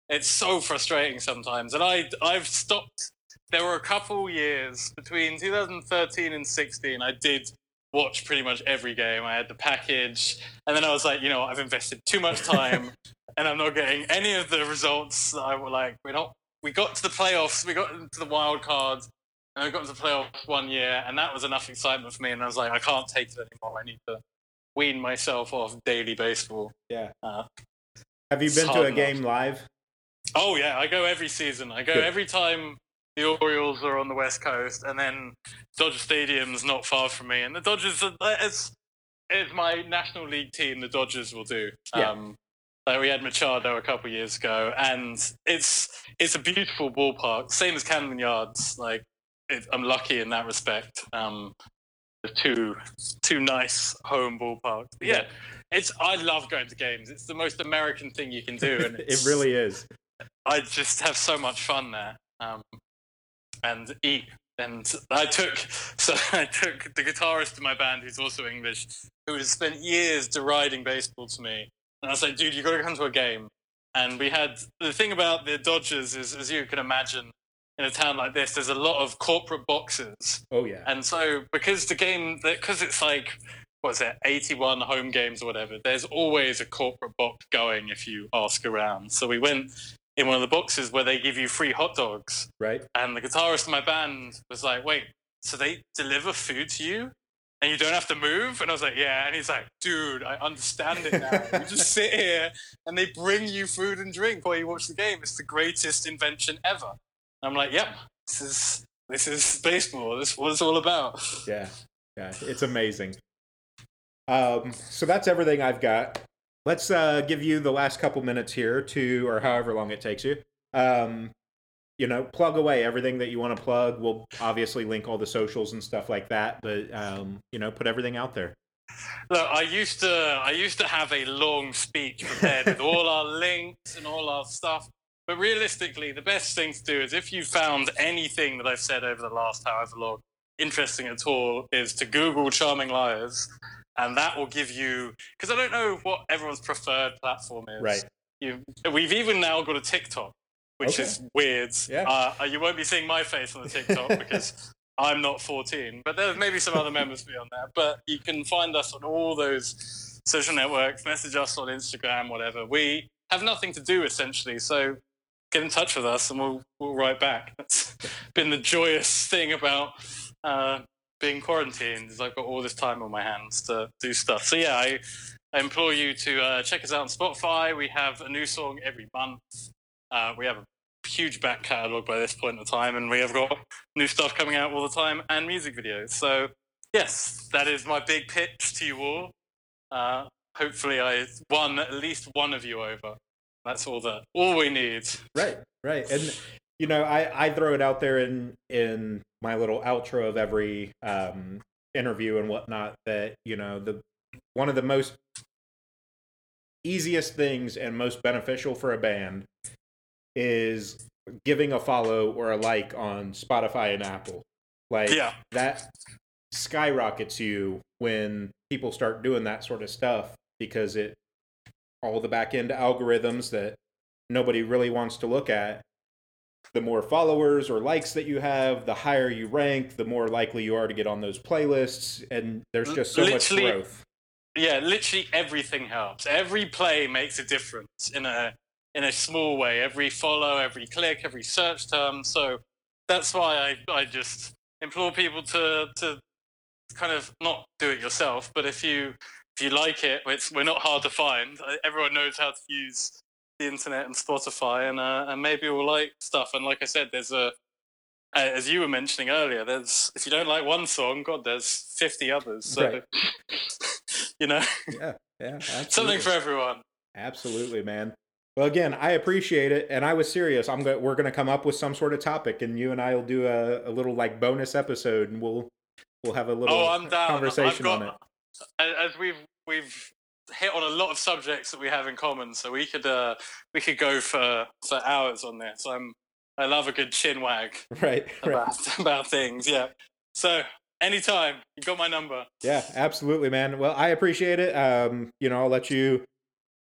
it's so frustrating sometimes, and I I've stopped. There were a couple years between 2013 and 16. I did watch pretty much every game. I had the package, and then I was like, you know, I've invested too much time, and I'm not getting any of the results that I would like. We're not. We got to the playoffs. We got into the wild cards, and we got to the playoffs one year, and that was enough excitement for me. And I was like, I can't take it anymore. I need to wean myself off daily baseball. Yeah. Uh, Have you been to a enough. game live? Oh yeah, I go every season. I go Good. every time the Orioles are on the West Coast, and then Dodger Stadium's not far from me, and the Dodgers are it's it's my National League team. The Dodgers will do. Yeah. Um, like we had Machado a couple years ago, and it's it's a beautiful ballpark, same as Camden Yards. Like it, I'm lucky in that respect. Um, the two two nice home ballparks. But yeah, it's I love going to games. It's the most American thing you can do, and it really is. I just have so much fun there, um, and eat. And I took so I took the guitarist in my band, who's also English, who has spent years deriding baseball to me, and I was like, "Dude, you've got to come to a game." And we had the thing about the Dodgers is, as you can imagine, in a town like this, there's a lot of corporate boxes, Oh yeah. and so because the game, because it's like what is it, 81 home games or whatever, there's always a corporate box going if you ask around. So we went in one of the boxes where they give you free hot dogs. Right. And the guitarist in my band was like, wait, so they deliver food to you? And you don't have to move? And I was like, yeah. And he's like, dude, I understand it now. you just sit here and they bring you food and drink while you watch the game. It's the greatest invention ever. And I'm like, yep, this is this is baseball. This is what it's all about. Yeah. Yeah. It's amazing. Um, so that's everything I've got. Let's uh, give you the last couple minutes here to, or however long it takes you. Um, you know, plug away everything that you want to plug. We'll obviously link all the socials and stuff like that, but um, you know, put everything out there. Look, I used to I used to have a long speech prepared with all our links and all our stuff. But realistically, the best thing to do is if you found anything that I've said over the last however long interesting at all, is to Google Charming Liars, and that will give you because I don't know what everyone's preferred platform is. Right. You, we've even now got a TikTok, which Okay. is weird. Yeah. Uh, you won't be seeing my face on the TikTok because I'm not 14, but there's maybe some other members be on there. But you can find us on all those social networks, message us on Instagram, whatever. We have nothing to do essentially, so get in touch with us and we'll we'll write back. That's been the joyous thing about uh, being quarantined is I've got all this time on my hands to do stuff. So yeah, I, I implore you to uh, check us out on Spotify. We have a new song every month. Uh, we have a huge back catalogue by this point in time, and we have got new stuff coming out all the time and music videos. So, yes, that is my big pitch to you all. Uh, hopefully, I won at least one of you over. That's all that all we need. Right, right. And you know, I I throw it out there in in my little outro of every um interview and whatnot that you know the one of the most easiest things and most beneficial for a band is giving a follow or a like on Spotify and Apple. Like Yeah. that skyrockets you when people start doing that sort of stuff because it all the back end algorithms that nobody really wants to look at the more followers or likes that you have the higher you rank the more likely you are to get on those playlists and there's just so much growth Yeah, literally everything helps. Every play makes a difference in a in a small way. Every follow, every click, every search term. So that's why I, I just implore people to to kind of not do it yourself, but if you if you like it, it's we're not hard to find. Everyone knows how to use the internet and Spotify, and uh, and maybe we'll like stuff. And like I said, there's a as you were mentioning earlier, there's if you don't like one song, God, there's 50 others. So Right. you know, yeah yeah something for everyone. Absolutely, man. Well, again, I appreciate it, and I was serious. I'm go- we're going to come up with some sort of topic, and you and I will do a, a little like bonus episode, and we'll we'll have a little Oh, I'm down. conversation I've on it. As we've we've hit on a lot of subjects that we have in common, so we could uh, we could go for for hours on this. I'm I love a good chin wag Right, right. about about things. Yeah. So anytime you got my number. Yeah, absolutely, man. Well, I appreciate it. Um, you know, I'll let you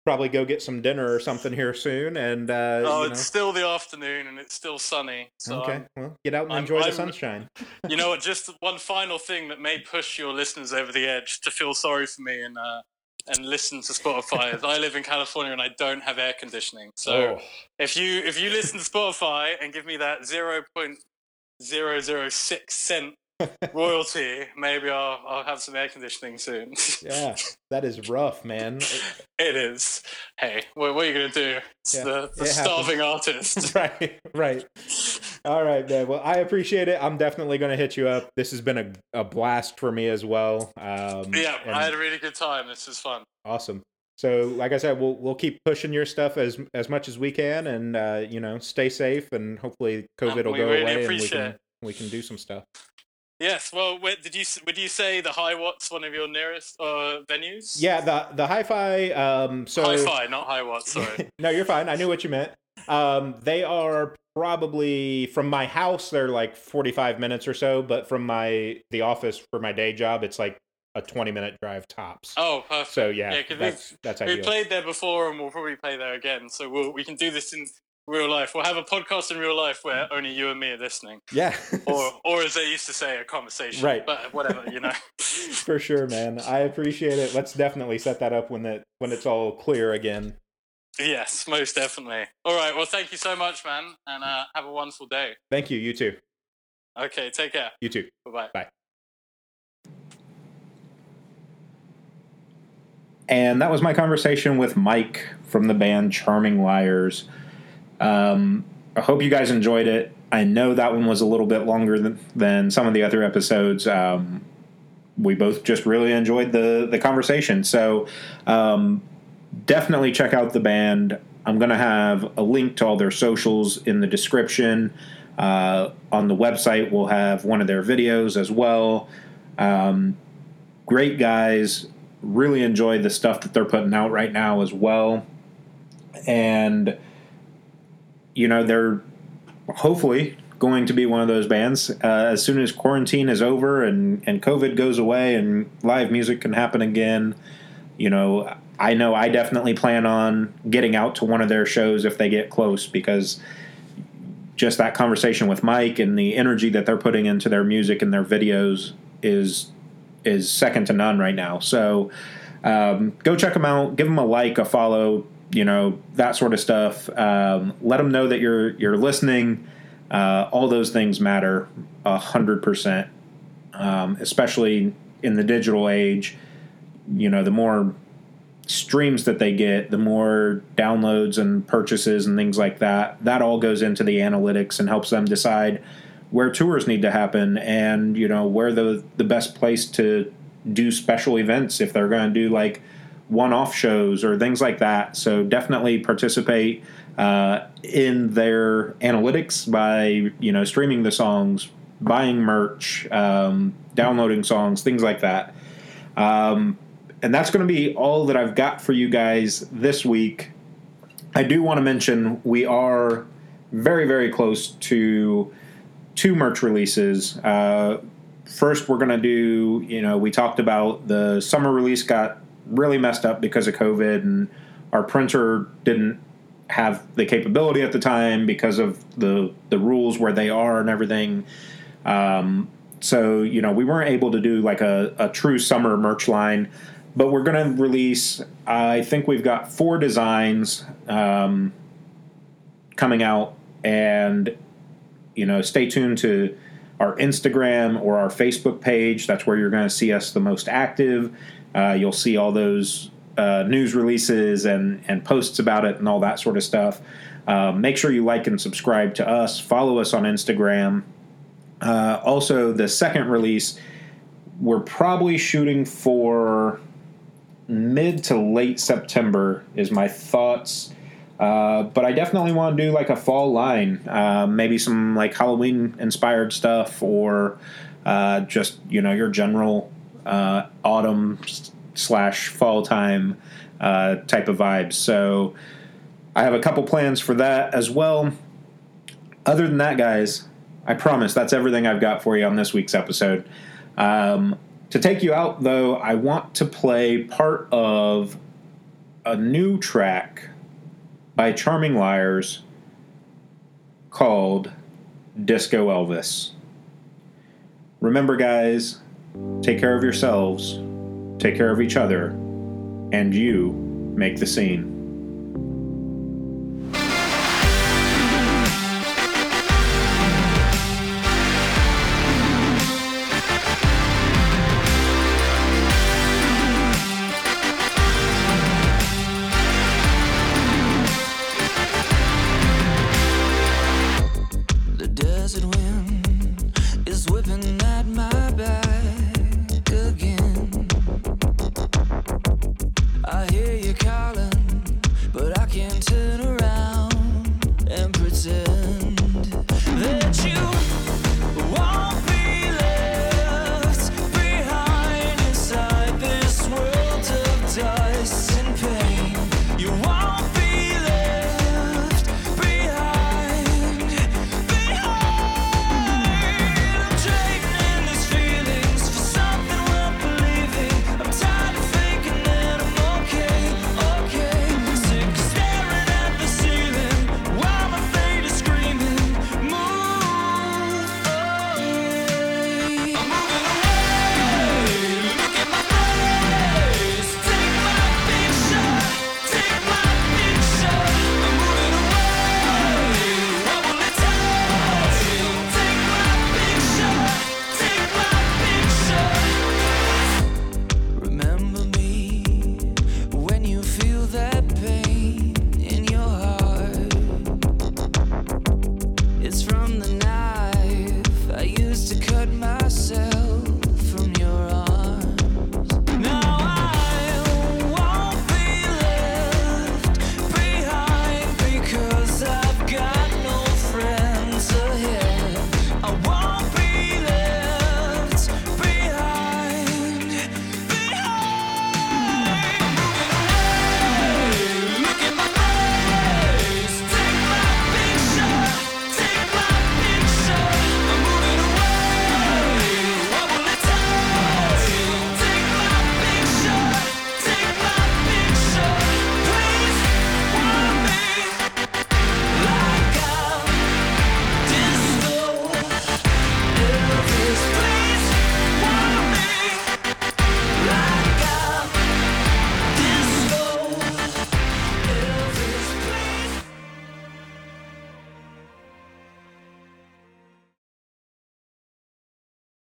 probably go get some dinner or something here soon, and uh, oh, you know. it's still the afternoon and it's still sunny. So okay, I'm- well, get out and I'm- enjoy the I'm- sunshine. you know what? Just one final thing that may push your listeners over the edge to feel sorry for me and uh, and listen to Spotify. I live in California and I don't have air conditioning. So Oh, if you if you listen to Spotify and give me that zero point zero zero six cent royalty, maybe I'll I'll have some air conditioning soon. yeah, that is rough, man. it is. Hey, what, what are you gonna do? It's Yeah, the, it the happens. starving artist. right, right. All right, man. Well, I appreciate it. I'm definitely going to hit you up. This has been a, a blast for me as well. Um, yeah, I had a really good time. This is fun. awesome. So, like I said, we'll we'll keep pushing your stuff as as much as we can, and uh, you know, stay safe, and hopefully COVID will go really away, and we can it. we can do some stuff. Yes. Well, where, did you would you say the High Watts one of your nearest uh, venues? Yeah, the the hi-fi. Um, so Hi-Fi, not High Watts. Sorry. no, you're fine. I knew what you meant. Um, they are probably from my house. They're like 45 minutes or so, but from my the office for my day job, it's like a 20 minute drive tops. oh, perfect. so yeah, yeah, that's that's We ideal. played there before, and we'll probably play there again. So we'll, we can do this in real life. We'll have a podcast in real life where only you and me are listening, yeah, or or as they used to say, a conversation. Right. But whatever, you know. for sure, man. I appreciate it. Let's definitely set that up when it when it's all clear again. Yes, most definitely. All right. Well, thank you so much, man, and uh, have a wonderful day. Thank you. You too. Okay. Take care. You too. Bye bye. And that was my conversation with Mike from the band Charming Liars. Um, I hope you guys enjoyed it. I know that one was a little bit longer than, than some of the other episodes. Um, we both just really enjoyed the the conversation. So um, definitely check out the band. I'm going to have a link to all their socials in the description. Uh, on the website, we'll have one of their videos as well. Um, great guys. Really enjoy the stuff that they're putting out right now as well. And, you know, they're hopefully going to be one of those bands. Uh, as soon as quarantine is over and, and COVID goes away and live music can happen again, you know, I know I definitely plan on getting out to one of their shows if they get close because just that conversation with Mike and the energy that they're putting into their music and their videos is is second to none right now. So um, go check them out, give them a like, a follow, you know that sort of stuff. Um, let them know that you're you're listening. Uh, all those things matter a hundred percent, um, especially in the digital age. You know, the more streams that they get, the more downloads and purchases and things like that. That all goes into the analytics and helps them decide where tours need to happen and you know where the the best place to do special events if they're going to do like one-off shows or things like that. So definitely participate uh, in their analytics by you know streaming the songs, buying merch, um, downloading songs, things like that. Um, and that's going to be all that I've got for you guys this week. I do want to mention we are very very close to two merch releases. Uh, first, we're going to do you know we talked about the summer release got really messed up because of COVID, and our printer didn't have the capability at the time because of the the rules where they are and everything. Um, so you know we weren't able to do like a, a true summer merch line, but we're going to release. I think we've got four designs um, coming out, and you know stay tuned to our Instagram or our Facebook page. That's where you're going to see us the most active. Uh, you'll see all those uh, news releases and, and posts about it and all that sort of stuff. Uh, make sure you like and subscribe to us. Follow us on Instagram. Uh, also, the second release, we're probably shooting for mid to late September, is my thoughts. Uh, but I definitely want to do like a fall line, uh, maybe some like Halloween inspired stuff, or uh, just you know your general uh, autumn slash fall time uh, type of vibes. So I have a couple plans for that as well. Other than that, guys, I promise that's everything I've got for you on this week's episode. Um, to take you out, though, I want to play part of a new track by Charming Liars called Disco Elvis. Remember, guys, Take care of yourselves, take care of each other, and you make the scene.